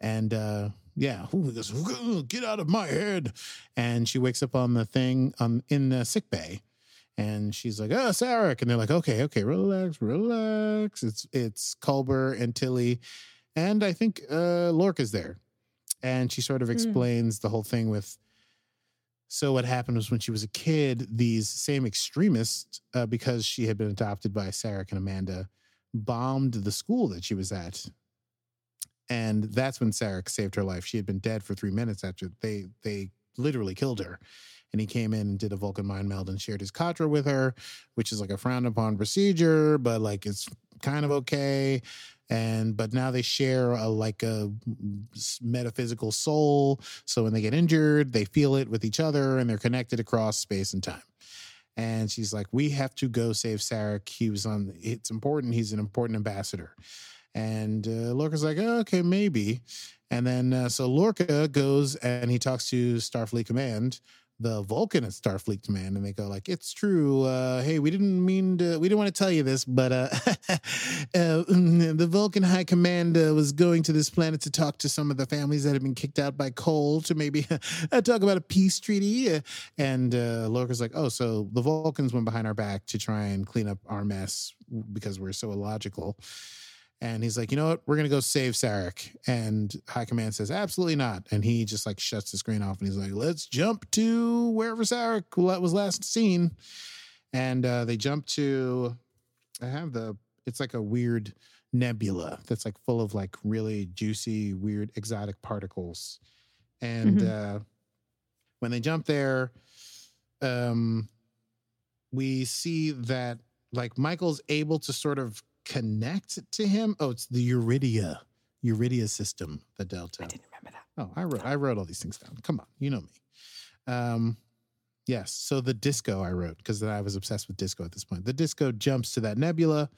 [SPEAKER 1] And uh yeah, Ooh, goes, get out of my head. And she wakes up on the thing um in the sick bay. And she's like, oh, Sarek. And they're like, okay, okay, relax, relax. It's it's Culber and Tilly. And I think uh Lorca's there. And she sort of explains the whole thing with so what happened was when she was a kid, these same extremists, uh, because she had been adopted by Sarek and Amanda, bombed the school that she was at and that's when Sarek saved her life. She had been dead for three minutes after they they literally killed her. And he came in and did a Vulcan mind meld and shared his Katra with her, which is like a frowned upon procedure, but like it's kind of okay. And but now they share a like a metaphysical soul. So when they get injured, they feel it with each other and they're connected across space and time. And she's like, "We have to go save Sarek. He was on. It's important. He's an important ambassador." And uh, Lorca's like, oh, "Okay, maybe." And then uh, so Lorca goes and he talks to Starfleet Command, the Vulcan at Starfleet Command, and they go like, "It's true. Uh, hey, we didn't mean to. We didn't want to tell you this, but uh, uh, the Vulcan High Command uh, was going to this planet to talk to some of the families that have been kicked out by Kol to maybe uh, talk about a peace treaty." And uh, Lorca's like, "Oh, so the Vulcans went behind our back to try and clean up our mess because we're so illogical." And he's like, you know what? We're gonna go save Sarek. And High Command says, absolutely not. And he just like shuts the screen off and he's like, let's jump to wherever Sarek was last seen. And uh, they jump to, I have the, it's like a weird nebula that's like full of like really juicy, weird, exotic particles. And uh, when they jump there, um, we see that like Michael's able to sort of connect to him. Oh, it's the Uridia, Uridia system, the Delta.
[SPEAKER 2] I didn't remember that.
[SPEAKER 1] Oh, I wrote I wrote all these things down. Come on, you know me. Um, yes. So the disco I wrote because I was obsessed with disco at this point. The disco jumps to that nebula,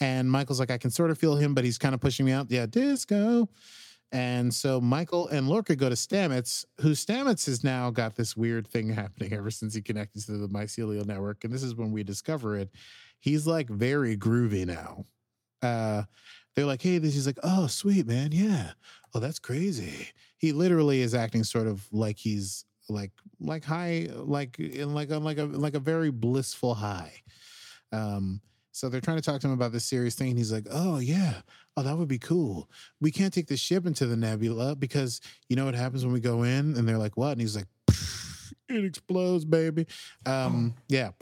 [SPEAKER 1] and Michael's like, I can sort of feel him, but he's kind of pushing me out. Yeah, disco. And so Michael and Lorca go to Stamets, who Stamets has now got this weird thing happening ever since he connected to the mycelial network. And this is when we discover it. He's like very groovy now. Uh, they're like, hey, this he's like, oh, sweet, man. Yeah. Oh, that's crazy. He literally is acting sort of like he's like like high, like in like a like a like a very blissful high. Um, so they're trying to talk to him about this serious thing. And he's like, oh yeah, oh that would be cool. We can't take the ship into the nebula because you know what happens when we go in? And they're like, what? And he's like, it explodes, baby. Um, yeah.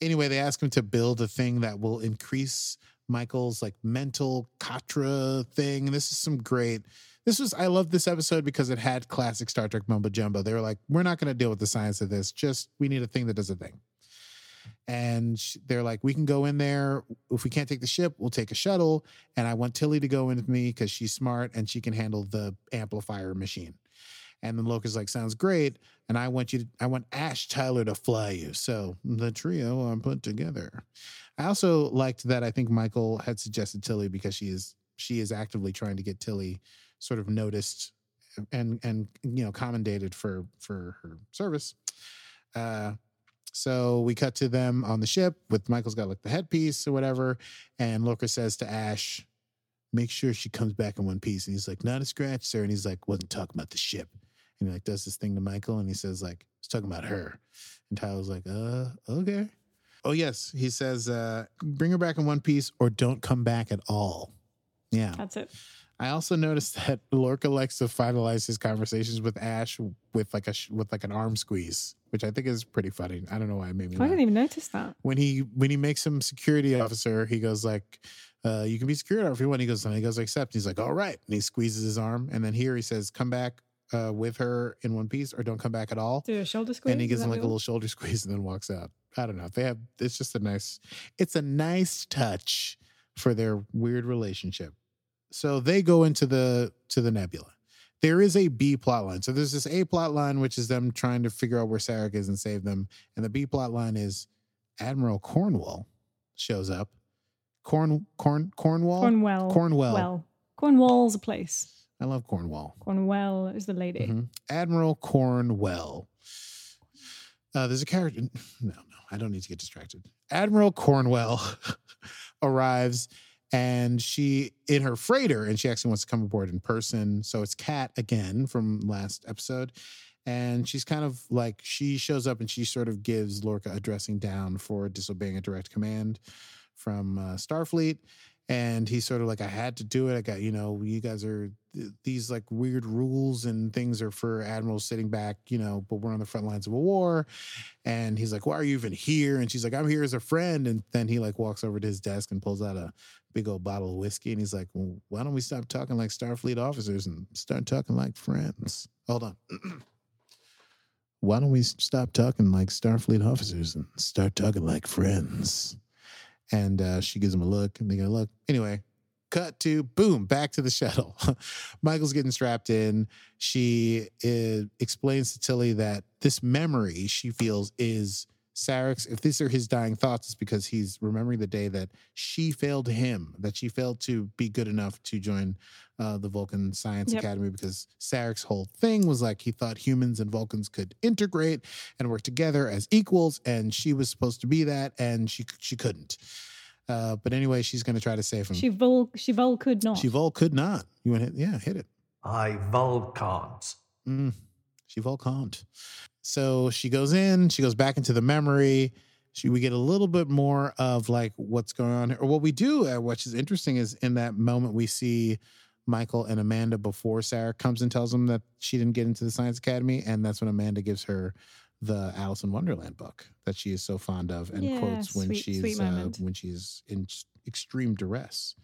[SPEAKER 1] Anyway, they ask him to build a thing that will increase Michael's like mental katra thing. This is some great. This was I love this episode because it had classic Star Trek mumbo jumbo. They were like, we're not going to deal with the science of this. Just we need a thing that does a thing. And they're like, we can go in there. If we can't take the ship, we'll take a shuttle. And I want Tilly to go in with me because she's smart and she can handle the amplifier machine. And then Lorca's like, sounds great. And I want you to, I want Ash Tyler to fly you. So the trio are put together. I also liked that I think Michael had suggested Tilly because she is she is actively trying to get Tilly sort of noticed and and you know commendated for for her service. Uh so we cut to them on the ship with Michael's got like the headpiece or whatever, and Lorca says to Ash, "Make sure she comes back in one piece." And he's like, "Not a scratch, sir." And he's like, "Wasn't talking about the ship." And he like does this thing to Michael, and he says like, "He's talking about her." And Tyler's like, "Uh, okay." Oh yes, he says, uh, "Bring her back in one piece, or don't come back at all." Yeah.
[SPEAKER 2] That's it.
[SPEAKER 1] I also noticed that Lorca likes to finalize his conversations with Ash with like a sh- with like an arm squeeze, which I think is pretty funny. I don't know why it made me
[SPEAKER 2] I
[SPEAKER 1] laugh.
[SPEAKER 2] didn't even notice that.
[SPEAKER 1] When he when he makes him security officer, he goes like, uh, "You can be security officer if you want." He goes and he goes accept. He's like, "All right," and he squeezes his arm, and then here he says, "Come back uh, with her in one piece, or don't come back at all."
[SPEAKER 2] Do a shoulder squeeze.
[SPEAKER 1] and he gives him like a little shoulder squeeze and then walks out. I don't know. They have it's just a nice it's a nice touch for their weird relationship. So they go into the to the nebula. There is a B plot line. So there's this A plot line which is them trying to figure out where Sarek is and save them. And the B plot line is Admiral Cornwall shows up. Corn Corn Cornwall?
[SPEAKER 2] Cornwell.
[SPEAKER 1] Cornwell.
[SPEAKER 2] Well, Cornwall's a place.
[SPEAKER 1] I love Cornwall.
[SPEAKER 2] Cornwell is the lady.
[SPEAKER 1] Mhm. Admiral Cornwell. Uh, there's a character. No, no, I don't need to get distracted. Admiral Cornwell arrives and she in her freighter and she actually wants to come aboard in person. So it's Kat again from last episode. And she's kind of like, she shows up and she sort of gives Lorca a dressing down for disobeying a direct command from uh, Starfleet. And he's sort of like, I had to do it. I got, you know, you guys are th- these like weird rules and things are for admirals sitting back, you know, but we're on the front lines of a war. And he's like, Why are you even here? And she's like, I'm here as a friend. And then he like walks over to his desk and pulls out a big old bottle of whiskey. And he's like, Well, why don't we stop talking like Starfleet officers and start talking like friends? Hold on. why don't we stop talking like Starfleet officers and start talking like friends? And uh, she gives him a look, and they go, "Look." Anyway, cut to boom, back to the shuttle. Michael's getting strapped in. She uh, explains to Tilly that this memory she feels is Sarek's. If these are his dying thoughts, it's because he's remembering the day that she failed him, that she failed to be good enough to join uh, the Vulcan Science
[SPEAKER 2] Yep.
[SPEAKER 1] Academy because Sarek's whole thing was like he thought humans and Vulcans could integrate and work together as equals, and she was supposed to be that, and she she couldn't. Uh, but anyway, she's going to try to save him.
[SPEAKER 2] She vol she vol could not.
[SPEAKER 1] She vol could not. You want to hit? Yeah, hit it.
[SPEAKER 4] I vol can't.
[SPEAKER 1] Mm, she vol can't. So she goes in. She goes back into the memory. She, we get a little bit more of like what's going on here. Or what we do, uh, which is interesting, is in that moment we see Michael and Amanda before Sarek comes and tells them that she didn't get into the Science Academy, and that's when Amanda gives her the Alice in Wonderland book that she is so fond of and
[SPEAKER 2] Yeah,
[SPEAKER 1] quotes when
[SPEAKER 2] sweet-
[SPEAKER 1] she's
[SPEAKER 2] sweet
[SPEAKER 1] uh, when she's in extreme duress.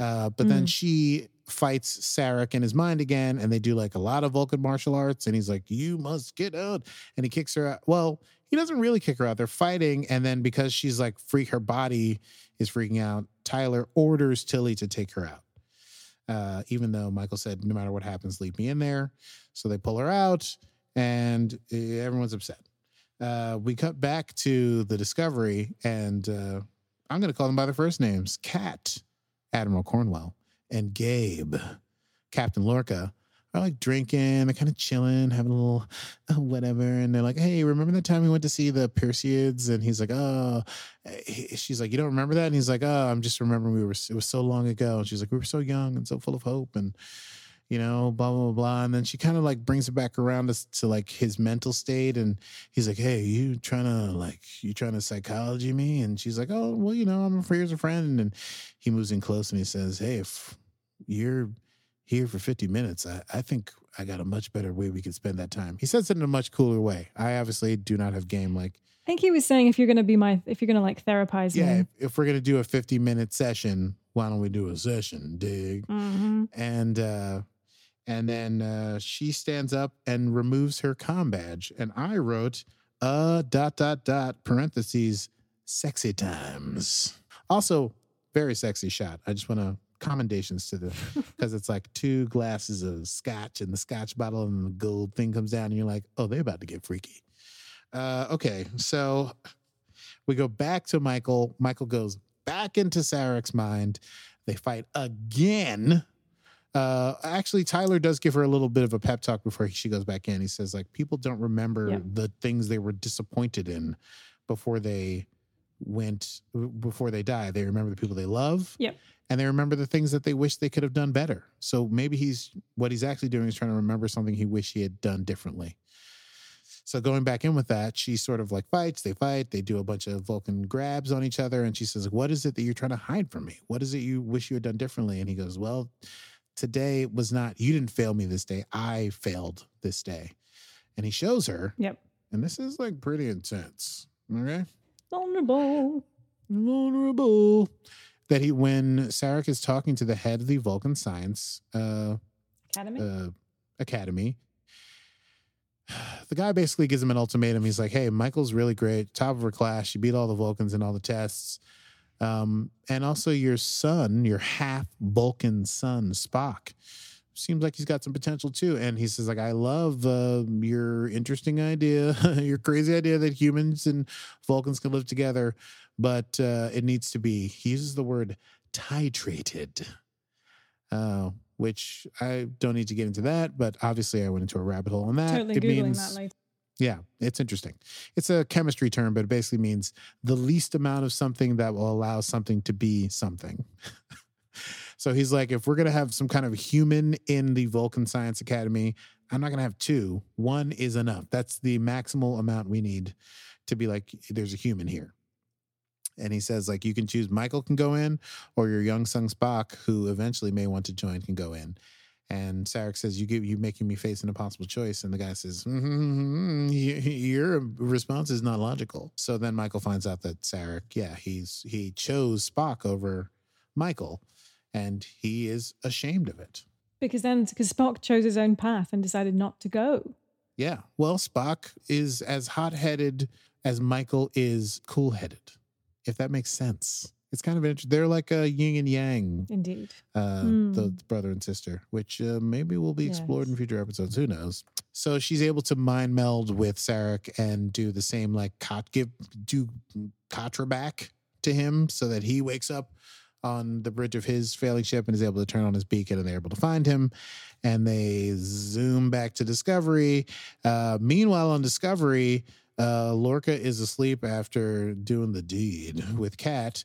[SPEAKER 1] Uh, but then
[SPEAKER 2] Mm.
[SPEAKER 1] she fights Sarek in his mind again, and they do like a lot of Vulcan martial arts. And he's like, "You must get out," and he kicks her out. Well, he doesn't really kick her out. They're fighting, and then because she's like freak, her body is freaking out. Tyler orders Tilly to take her out, uh, even though Michael said, "No matter what happens, leave me in there." So they pull her out, and uh, everyone's upset. Uh, we cut back to the Discovery, and uh, I'm going to call them by their first names: Kat, Admiral Cornwell, and Gabe, Captain Lorca. Are like drinking, they're kind of chilling, having a little whatever, and they're like, "Hey, remember that time we went to see the Perseids?" And he's like, "Oh," she's like, "You don't remember that?" And he's like, "Oh, I'm just remembering we were. It was so long ago." And she's like, "We were so young and so full of hope, and you know, blah blah blah." And then she kind of like brings it back around to, to like his mental state, and he's like, "Hey, you trying to like you trying to psychology me?" And she's like, "Oh, well, you know, I'm here as a friend." And he moves in close and he says, "Hey, if you're here for 50 minutes, I, I think I got a much better way we could spend that time." He says it in a much cooler way. I obviously do not have game like,
[SPEAKER 2] I think he was saying if you're gonna be my if you're gonna like therapize
[SPEAKER 1] yeah,
[SPEAKER 2] me.
[SPEAKER 1] if, if we're gonna do a 50 minute session, why don't we do a session? Dig.
[SPEAKER 2] hmm
[SPEAKER 1] and uh and then uh she stands up and removes her com badge and i wrote uh dot dot dot parentheses sexy times. Also very sexy shot. I just want to commendations to the because it's like two glasses of scotch and the scotch bottle and the gold thing comes down and you're like oh they're about to get freaky. Uh okay so we go back to michael. Michael goes back into sarek's mind. They fight again uh actually tyler does give her a little bit of a pep talk before she goes back in he says like people don't remember
[SPEAKER 2] Yep.
[SPEAKER 1] the things they were disappointed in before they went before they die they remember the people they love
[SPEAKER 2] Yep.
[SPEAKER 1] and they remember the things that they wish they could have done better so maybe he's what he's actually doing is trying to remember something he wish he had done differently so going back in with that, she sort of like fights, they fight, they do a bunch of Vulcan grabs on each other. And she says, What is it that you're trying to hide from me? What is it you wish you had done differently? And he goes, Well, today was not, you didn't fail me this day. I failed this day. And he shows her,
[SPEAKER 2] Yep.
[SPEAKER 1] and this is like pretty intense. Okay.
[SPEAKER 2] Vulnerable.
[SPEAKER 1] Vulnerable. That he, when Sarek is talking to the head of the Vulcan Science uh,
[SPEAKER 2] Academy.
[SPEAKER 1] uh, Academy. The guy basically gives him an ultimatum. He's like, "Hey, Michael's really great, top of her class. She beat all the Vulcans in all the tests, um, and also your son, your half Vulcan son, Spock, seems like he's got some potential too." And he says, "Like, I love uh, your interesting idea, your crazy idea that humans and Vulcans can live together, but uh, it needs to be." He uses the word titrated uh, which I don't need to get into that, but obviously I went into a rabbit hole on that.
[SPEAKER 2] totally
[SPEAKER 1] it
[SPEAKER 2] googling
[SPEAKER 1] means,
[SPEAKER 2] that later.
[SPEAKER 1] Yeah, it's interesting. It's a chemistry term, but it basically means the least amount of something that will allow something to be something. so he's like, if we're going to have some kind of human in the Vulcan Science Academy, I'm not going to have two. One is enough. That's the maximal amount we need to be like, there's a human here. And he says, like, you can choose Michael can go in, or your young son Spock, who eventually may want to join, can go in. And Sarek says, "You give you making me face an impossible choice." And the guy says, "Mm-hmm, "Your response is not logical." So then Michael finds out that Sarek, yeah, he's he chose Spock over Michael, and he is ashamed of it.
[SPEAKER 2] Because then, because Spock chose his own path and decided not to go.
[SPEAKER 1] Yeah, well, Spock is as hot-headed as Michael is cool-headed, if that makes sense. It's kind of interesting. They're like a yin and yang
[SPEAKER 2] Indeed.
[SPEAKER 1] uh,
[SPEAKER 2] Hmm.
[SPEAKER 1] the brother and sister, which uh, maybe will be explored in future episodes. Who knows? So she's able to mind meld with Sarek and do the same, like cot give do Katra back to him, so that he wakes up on the bridge of his failing ship and is able to turn on his beacon, and they're able to find him. And they zoom back to Discovery. Uh, meanwhile, on Discovery. Uh, Lorca is asleep after doing the deed with Kat,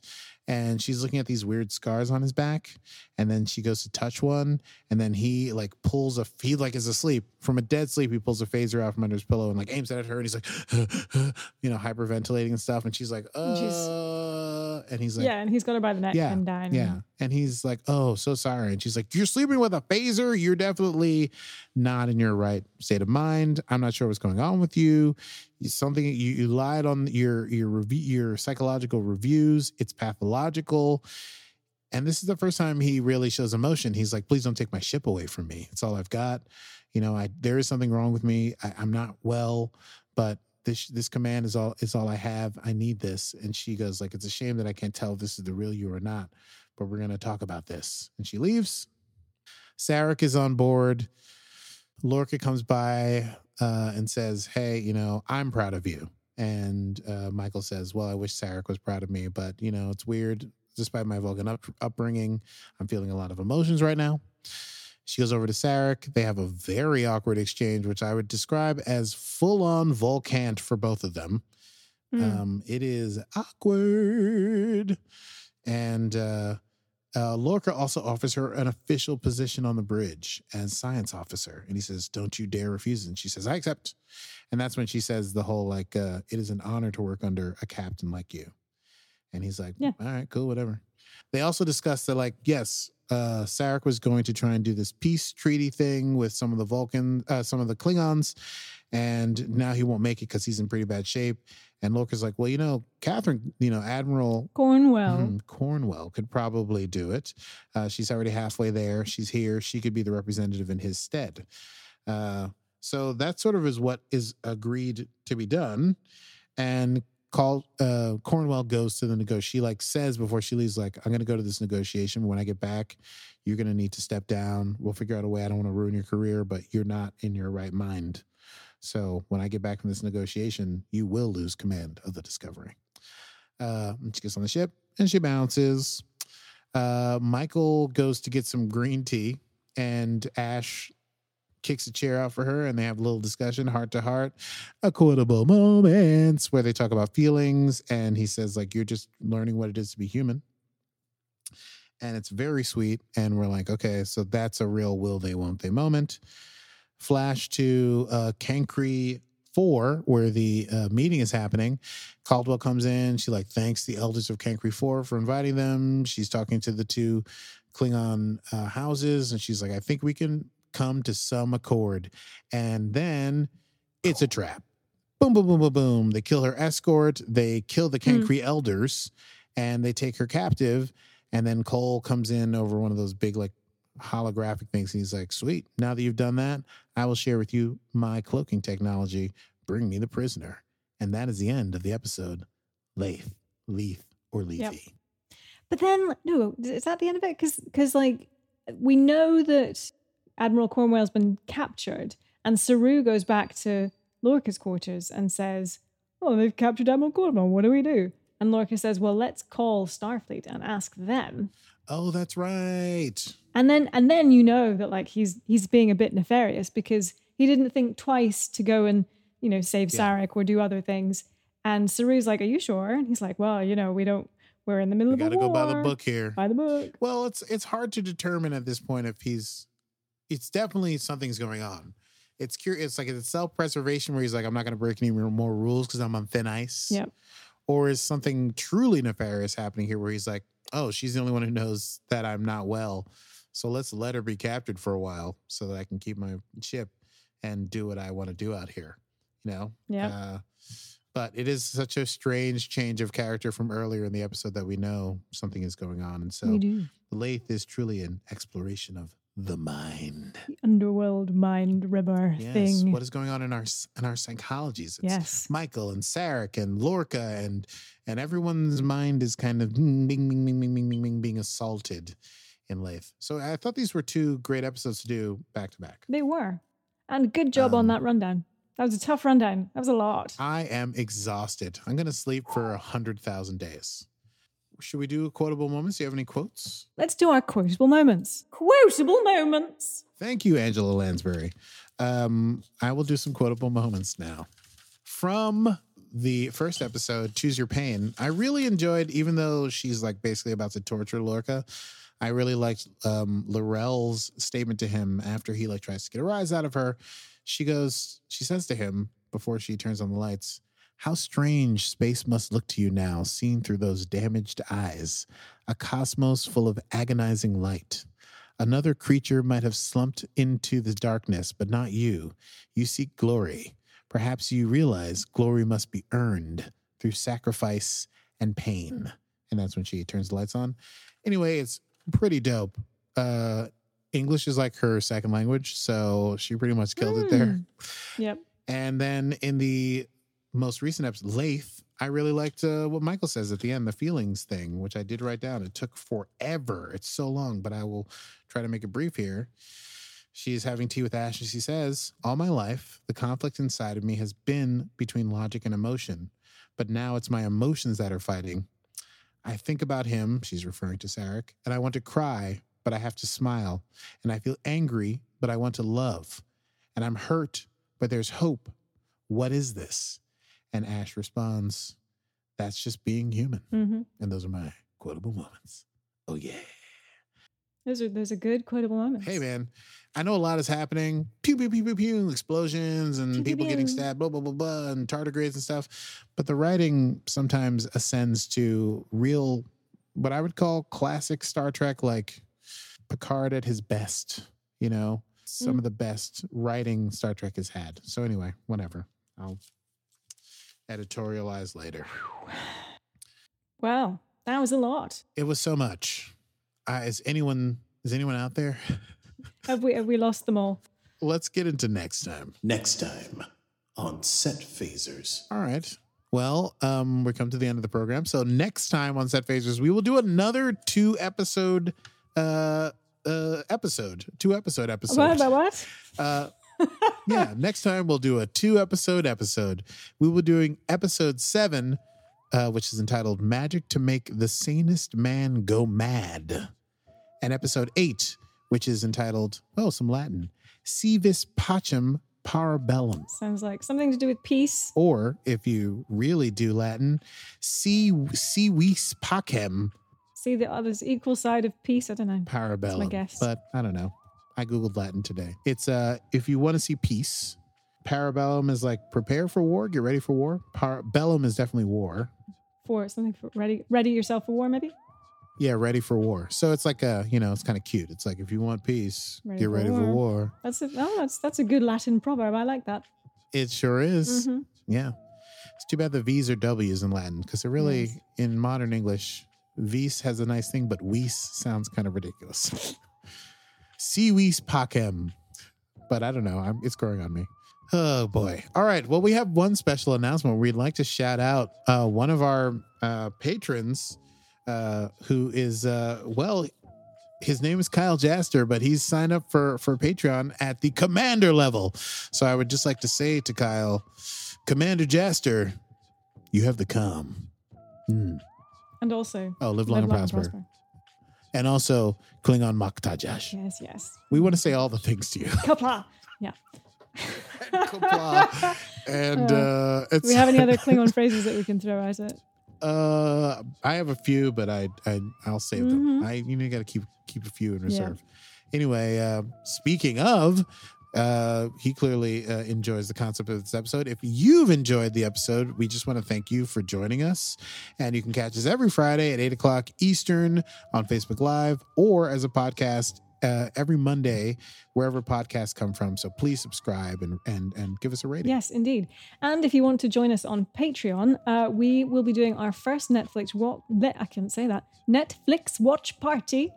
[SPEAKER 1] and she's looking at these weird scars on his back and then she goes to touch one and then he like pulls a he like is asleep. From a dead sleep he pulls a phaser out from under his pillow and like aims it at her and he's like you know hyperventilating and stuff and she's like uh and he's like
[SPEAKER 2] yeah, and he's got her by the neck
[SPEAKER 1] yeah,
[SPEAKER 2] and down.
[SPEAKER 1] yeah. And he's like oh so sorry. And she's like you're sleeping with a phaser. You're definitely not in your right state of mind. I'm not sure what's going on with you. You- something you, you lied on your your review your psychological reviews. It's pathological. And this is the first time he really shows emotion. He's like please don't take my ship away from me. It's all i've got. You know i there is something wrong with me. I, i'm not well but this this command is all is all i have. I need this. And she goes like it's a shame that i can't tell if this is the real you or not but we're going to talk about this. And she leaves. Sarek is on board. Lorca comes by uh, and says hey you know i'm proud of you. And uh, michael says well i wish sarek was proud of me but you know it's weird. Despite my vulcan up- upbringing i'm feeling a lot of emotions right now she goes over to Sarek. They have a very awkward exchange, which I would describe as full on volcant for both of them.
[SPEAKER 2] Mm.
[SPEAKER 1] Um, it is awkward. And uh, uh, Lorca also offers her an official position on the bridge as science officer. And he says, Don't you dare refuse. And she says, I accept. And that's when she says the whole, like, uh, it is an honor to work under a captain like you. And he's like,
[SPEAKER 2] Yeah.
[SPEAKER 1] All right, cool, whatever. They also discussed that, like, yes, uh, Sarek was going to try and do this peace treaty thing with some of the Vulcan, uh, some of the Klingons, and now he won't make it because he's in pretty bad shape. And Lorca's like, well, you know, Catherine, you know, Admiral
[SPEAKER 2] Cornwell.
[SPEAKER 1] Mhm, Cornwell could probably do it. Uh, she's already halfway there. She's here. She could be the representative in his stead. Uh, so that sort of is what is agreed to be done. And call uh, Cornwell goes to the negotiation. She like says before she leaves, like, I'm to go to this negotiation. When I get back, you're to need to step down. We'll figure out a way. I don't want to ruin your career, but you're not in your right mind. So when I get back from this negotiation, you will lose command of the Discovery. Uh, she gets on the ship and she bounces. Uh, Michael goes to get some green tea, and Ash kicks a chair out for her, and they have a little discussion, heart to heart, a equitable moments where they talk about feelings. And he says, like, you're just learning what it is to be human. And it's very sweet. And we're like, okay, so that's a real will they, won't they moment. Flash to uh, Cancri 4, where the uh, meeting is happening. Caldwell comes in. She like thanks the elders of Cancri 4 for inviting them. She's talking to the two Klingon uh, houses, and she's like, I think we can come to some accord. And then it's a trap. Boom, boom, boom, boom, boom. They kill her escort. They kill the
[SPEAKER 2] Hmm.
[SPEAKER 1] Cancri elders, and they take her captive. And then Kol comes in over one of those big, like, holographic things. And he's like, Sweet. Now that you've done that, I will share with you my cloaking technology. Bring me the prisoner. And that is the end of the episode. Leith, Leith, or Lethe.
[SPEAKER 2] Yep. But then, no, is that the end of it? Because, like, we know that Admiral Cornwell's been captured, and Saru goes back to Lorca's quarters and says, Oh, they've captured Admiral Cornwell. What do we do? And Lorca says, Well, let's call Starfleet and ask them.
[SPEAKER 1] Oh, that's right.
[SPEAKER 2] And then, and then you know that like he's he's being a bit nefarious because he didn't think twice to go and you know save
[SPEAKER 1] Yeah.
[SPEAKER 2] Sarek or do other things. And Saru's like, "Are you sure?" And he's like, "Well, you know, we don't. We're in the middle
[SPEAKER 1] We
[SPEAKER 2] of a
[SPEAKER 1] got to go by the book here.
[SPEAKER 2] By the book.
[SPEAKER 1] Well, it's it's hard to determine at this point if he's. It's definitely something's going on. It's curious. It's like it's self preservation where he's like, I'm not going to break any more rules because I'm on thin ice.
[SPEAKER 2] Yep.
[SPEAKER 1] Or is something truly nefarious happening here where he's like, oh, she's the only one who knows that I'm not well. So let's let her be captured for a while so that I can keep my ship and do what I want to do out here. You know?
[SPEAKER 2] Yeah.
[SPEAKER 1] Uh, but it is such a strange change of character from earlier in the episode that we know something is going on. And so. Lathe is truly an exploration of the mind.
[SPEAKER 2] The underworld mind ribber
[SPEAKER 1] Yes.
[SPEAKER 2] thing.
[SPEAKER 1] What is going on in our in our psychologies? It's
[SPEAKER 2] yes.
[SPEAKER 1] Michael and Sarek and Lorca and and everyone's mind is kind of bing bing bing bing bing bing bing being assaulted in Lathe. So I thought these were two great episodes to do back to back.
[SPEAKER 2] They were. And good job on
[SPEAKER 1] Um,
[SPEAKER 2] that rundown. That was a tough rundown. That was a lot.
[SPEAKER 1] I am exhausted. I'm gonna sleep for a hundred thousand days. Should we do quotable moments? Do you have any quotes?
[SPEAKER 2] Let's do our quotable moments. Quotable moments.
[SPEAKER 1] Thank you, Angela Lansbury. Um, I will do some quotable moments now. From the first episode, Choose Your Pain, I really enjoyed, even though she's like basically about to torture Lorca, I really liked um, L'Rell's statement to him after he like tries to get a rise out of her. She goes, she says to him before she turns on the lights, How strange space must look to you now, seen through those damaged eyes, a cosmos full of agonizing light. Another creature might have slumped into the darkness, but not you. You seek glory. Perhaps you realize glory must be earned through sacrifice and pain. And that's when she turns the lights on. Anyway, it's pretty dope. Uh, English is like her second language, so she pretty much killed it there.
[SPEAKER 2] Mm. Yep.
[SPEAKER 1] And then in the most recent episode, Lathe, I really liked uh, what Michael says at the end, the feelings thing, which I did write down. It took forever. It's so long, but I will try to make it brief here. She's having tea with Ash, and she says, All my life, the conflict inside of me has been between logic and emotion, but now it's my emotions that are fighting. I think about him, she's referring to Sarek, and I want to cry, but I have to smile. And I feel angry, but I want to love. And I'm hurt, but there's hope. What is this? And Ash responds, That's just being human.
[SPEAKER 2] hmm
[SPEAKER 1] And those are my quotable moments. Oh, yeah.
[SPEAKER 2] Those are those are good quotable moments.
[SPEAKER 1] Hey, man, I know a lot is happening. Pew, pew, pew, pew, pew, explosions and
[SPEAKER 2] Pew, pew,
[SPEAKER 1] people getting
[SPEAKER 2] pew.
[SPEAKER 1] stabbed, blah, blah, blah, blah, and tardigrades and stuff. But the writing sometimes ascends to real, what I would call classic Star Trek, like Picard at his best, you know, some
[SPEAKER 2] Mm.
[SPEAKER 1] of the best writing Star Trek has had. So, anyway, whatever. I'll editorialize later.
[SPEAKER 2] Wow, that was a lot.
[SPEAKER 1] It was so much. Uh, is anyone is anyone out there?
[SPEAKER 2] Have we have we lost them all?
[SPEAKER 1] Let's get into next time.
[SPEAKER 3] Next time on Set Phasers.
[SPEAKER 1] All right. Well, um, we come to the end of the program. So next time on Set Phasers, we will do another two episode uh uh episode. Two episode episode.
[SPEAKER 2] What about what?
[SPEAKER 1] Uh yeah, next time we'll do a two episode episode. We will be doing episode seven, uh, which is entitled Magic to Make the Sanest Man Go Mad. And episode eight, which is entitled, oh, some Latin, Si vis pacem parabellum.
[SPEAKER 2] Sounds like something to do with peace.
[SPEAKER 1] Or if you really do Latin, si si vis pacem
[SPEAKER 2] See the other's equal side of peace. I don't know.
[SPEAKER 1] parabellum.
[SPEAKER 2] My guess.
[SPEAKER 1] But I don't know. I googled Latin today. It's uh if you want to see peace, parabellum is like prepare for war, get ready for war. Parabellum is definitely war.
[SPEAKER 2] For something for ready ready yourself for war, maybe.
[SPEAKER 1] Yeah, ready for war. So it's like a, you know, it's kind of cute. It's like if you want peace,
[SPEAKER 2] Ready
[SPEAKER 1] get
[SPEAKER 2] for
[SPEAKER 1] ready for
[SPEAKER 2] war.
[SPEAKER 1] war.
[SPEAKER 2] That's a oh, that's that's a good Latin proverb. I like that.
[SPEAKER 1] It sure is.
[SPEAKER 2] Mhm.
[SPEAKER 1] Yeah. It's too bad the V's are W's in Latin because it really,
[SPEAKER 2] Yes.
[SPEAKER 1] in modern English, vis has a nice thing, but vis sounds kind of ridiculous. Si Pakem. But I don't know. I'm, it's growing on me. Oh boy. All right. Well, we have one special announcement. We'd like to shout out uh, one of our uh, patrons uh, who is, uh, well, his name is Kyle Jaster, but he's signed up for for Patreon at the commander level. So I would just like to say to Kyle, Commander Jaster, you have the conn. Hmm.
[SPEAKER 2] And also
[SPEAKER 1] Oh, live long and prosper. And also Klingon Maktajash.
[SPEAKER 2] Yes, yes.
[SPEAKER 1] We want to say all the things to you.
[SPEAKER 2] Qapla'. Yeah.
[SPEAKER 1] Qapla'. and uh, it's,
[SPEAKER 2] we have any other Klingon phrases that we can throw at it?
[SPEAKER 1] Uh, I have a few, but I, I I'll save them.
[SPEAKER 2] Mhm.
[SPEAKER 1] I you know got to keep keep a few in reserve. Anyway, uh, speaking of, Uh, he clearly uh, enjoys the concept of this episode. If you've enjoyed the episode, we just want to thank you for joining us. And you can catch us every Friday at 8 o'clock Eastern on Facebook Live or as a podcast uh, every Monday, wherever podcasts come from. So please subscribe and, and, and give us a rating.
[SPEAKER 2] Yes, indeed. And if you want to join us on Patreon, uh, we will be doing our first Netflix what I can't say that Netflix watch party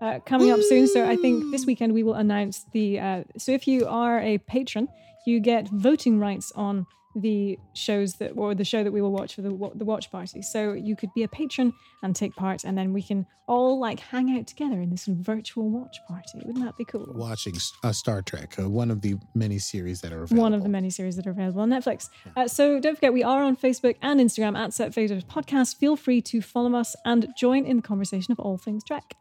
[SPEAKER 2] uh, coming up soon. So I think this weekend we will announce the. Uh, so if you are a patron, you get voting rights on the shows that or the show that we will watch for the the watch party. So you could be a patron and take part, and then we can all like hang out together in this virtual watch party. Wouldn't that be cool?
[SPEAKER 1] Watching uh, Star Trek, uh, one of the many series that are available.
[SPEAKER 2] One of the many series that are available on Netflix. Uh, so don't forget, we are on Facebook and Instagram at Set Phasers Podcast. Feel free to follow us and join in the conversation of all things Trek.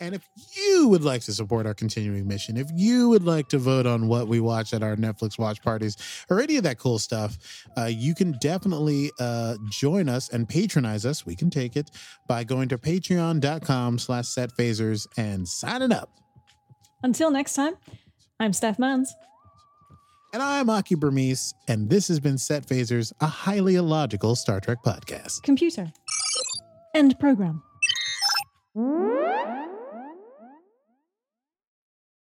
[SPEAKER 1] And if you would like to support our continuing mission, if you would like to vote on what we watch at our Netflix watch parties or any of that cool stuff, uh, you can definitely uh, join us and patronize us. We can take it by going to patreon.com slash setphasers and signing up.
[SPEAKER 2] Until next time, I'm Steph Mans.
[SPEAKER 1] And I'm Akie Burmese, and this has been Set Phasers, a highly illogical Star Trek podcast.
[SPEAKER 2] Computer. End program.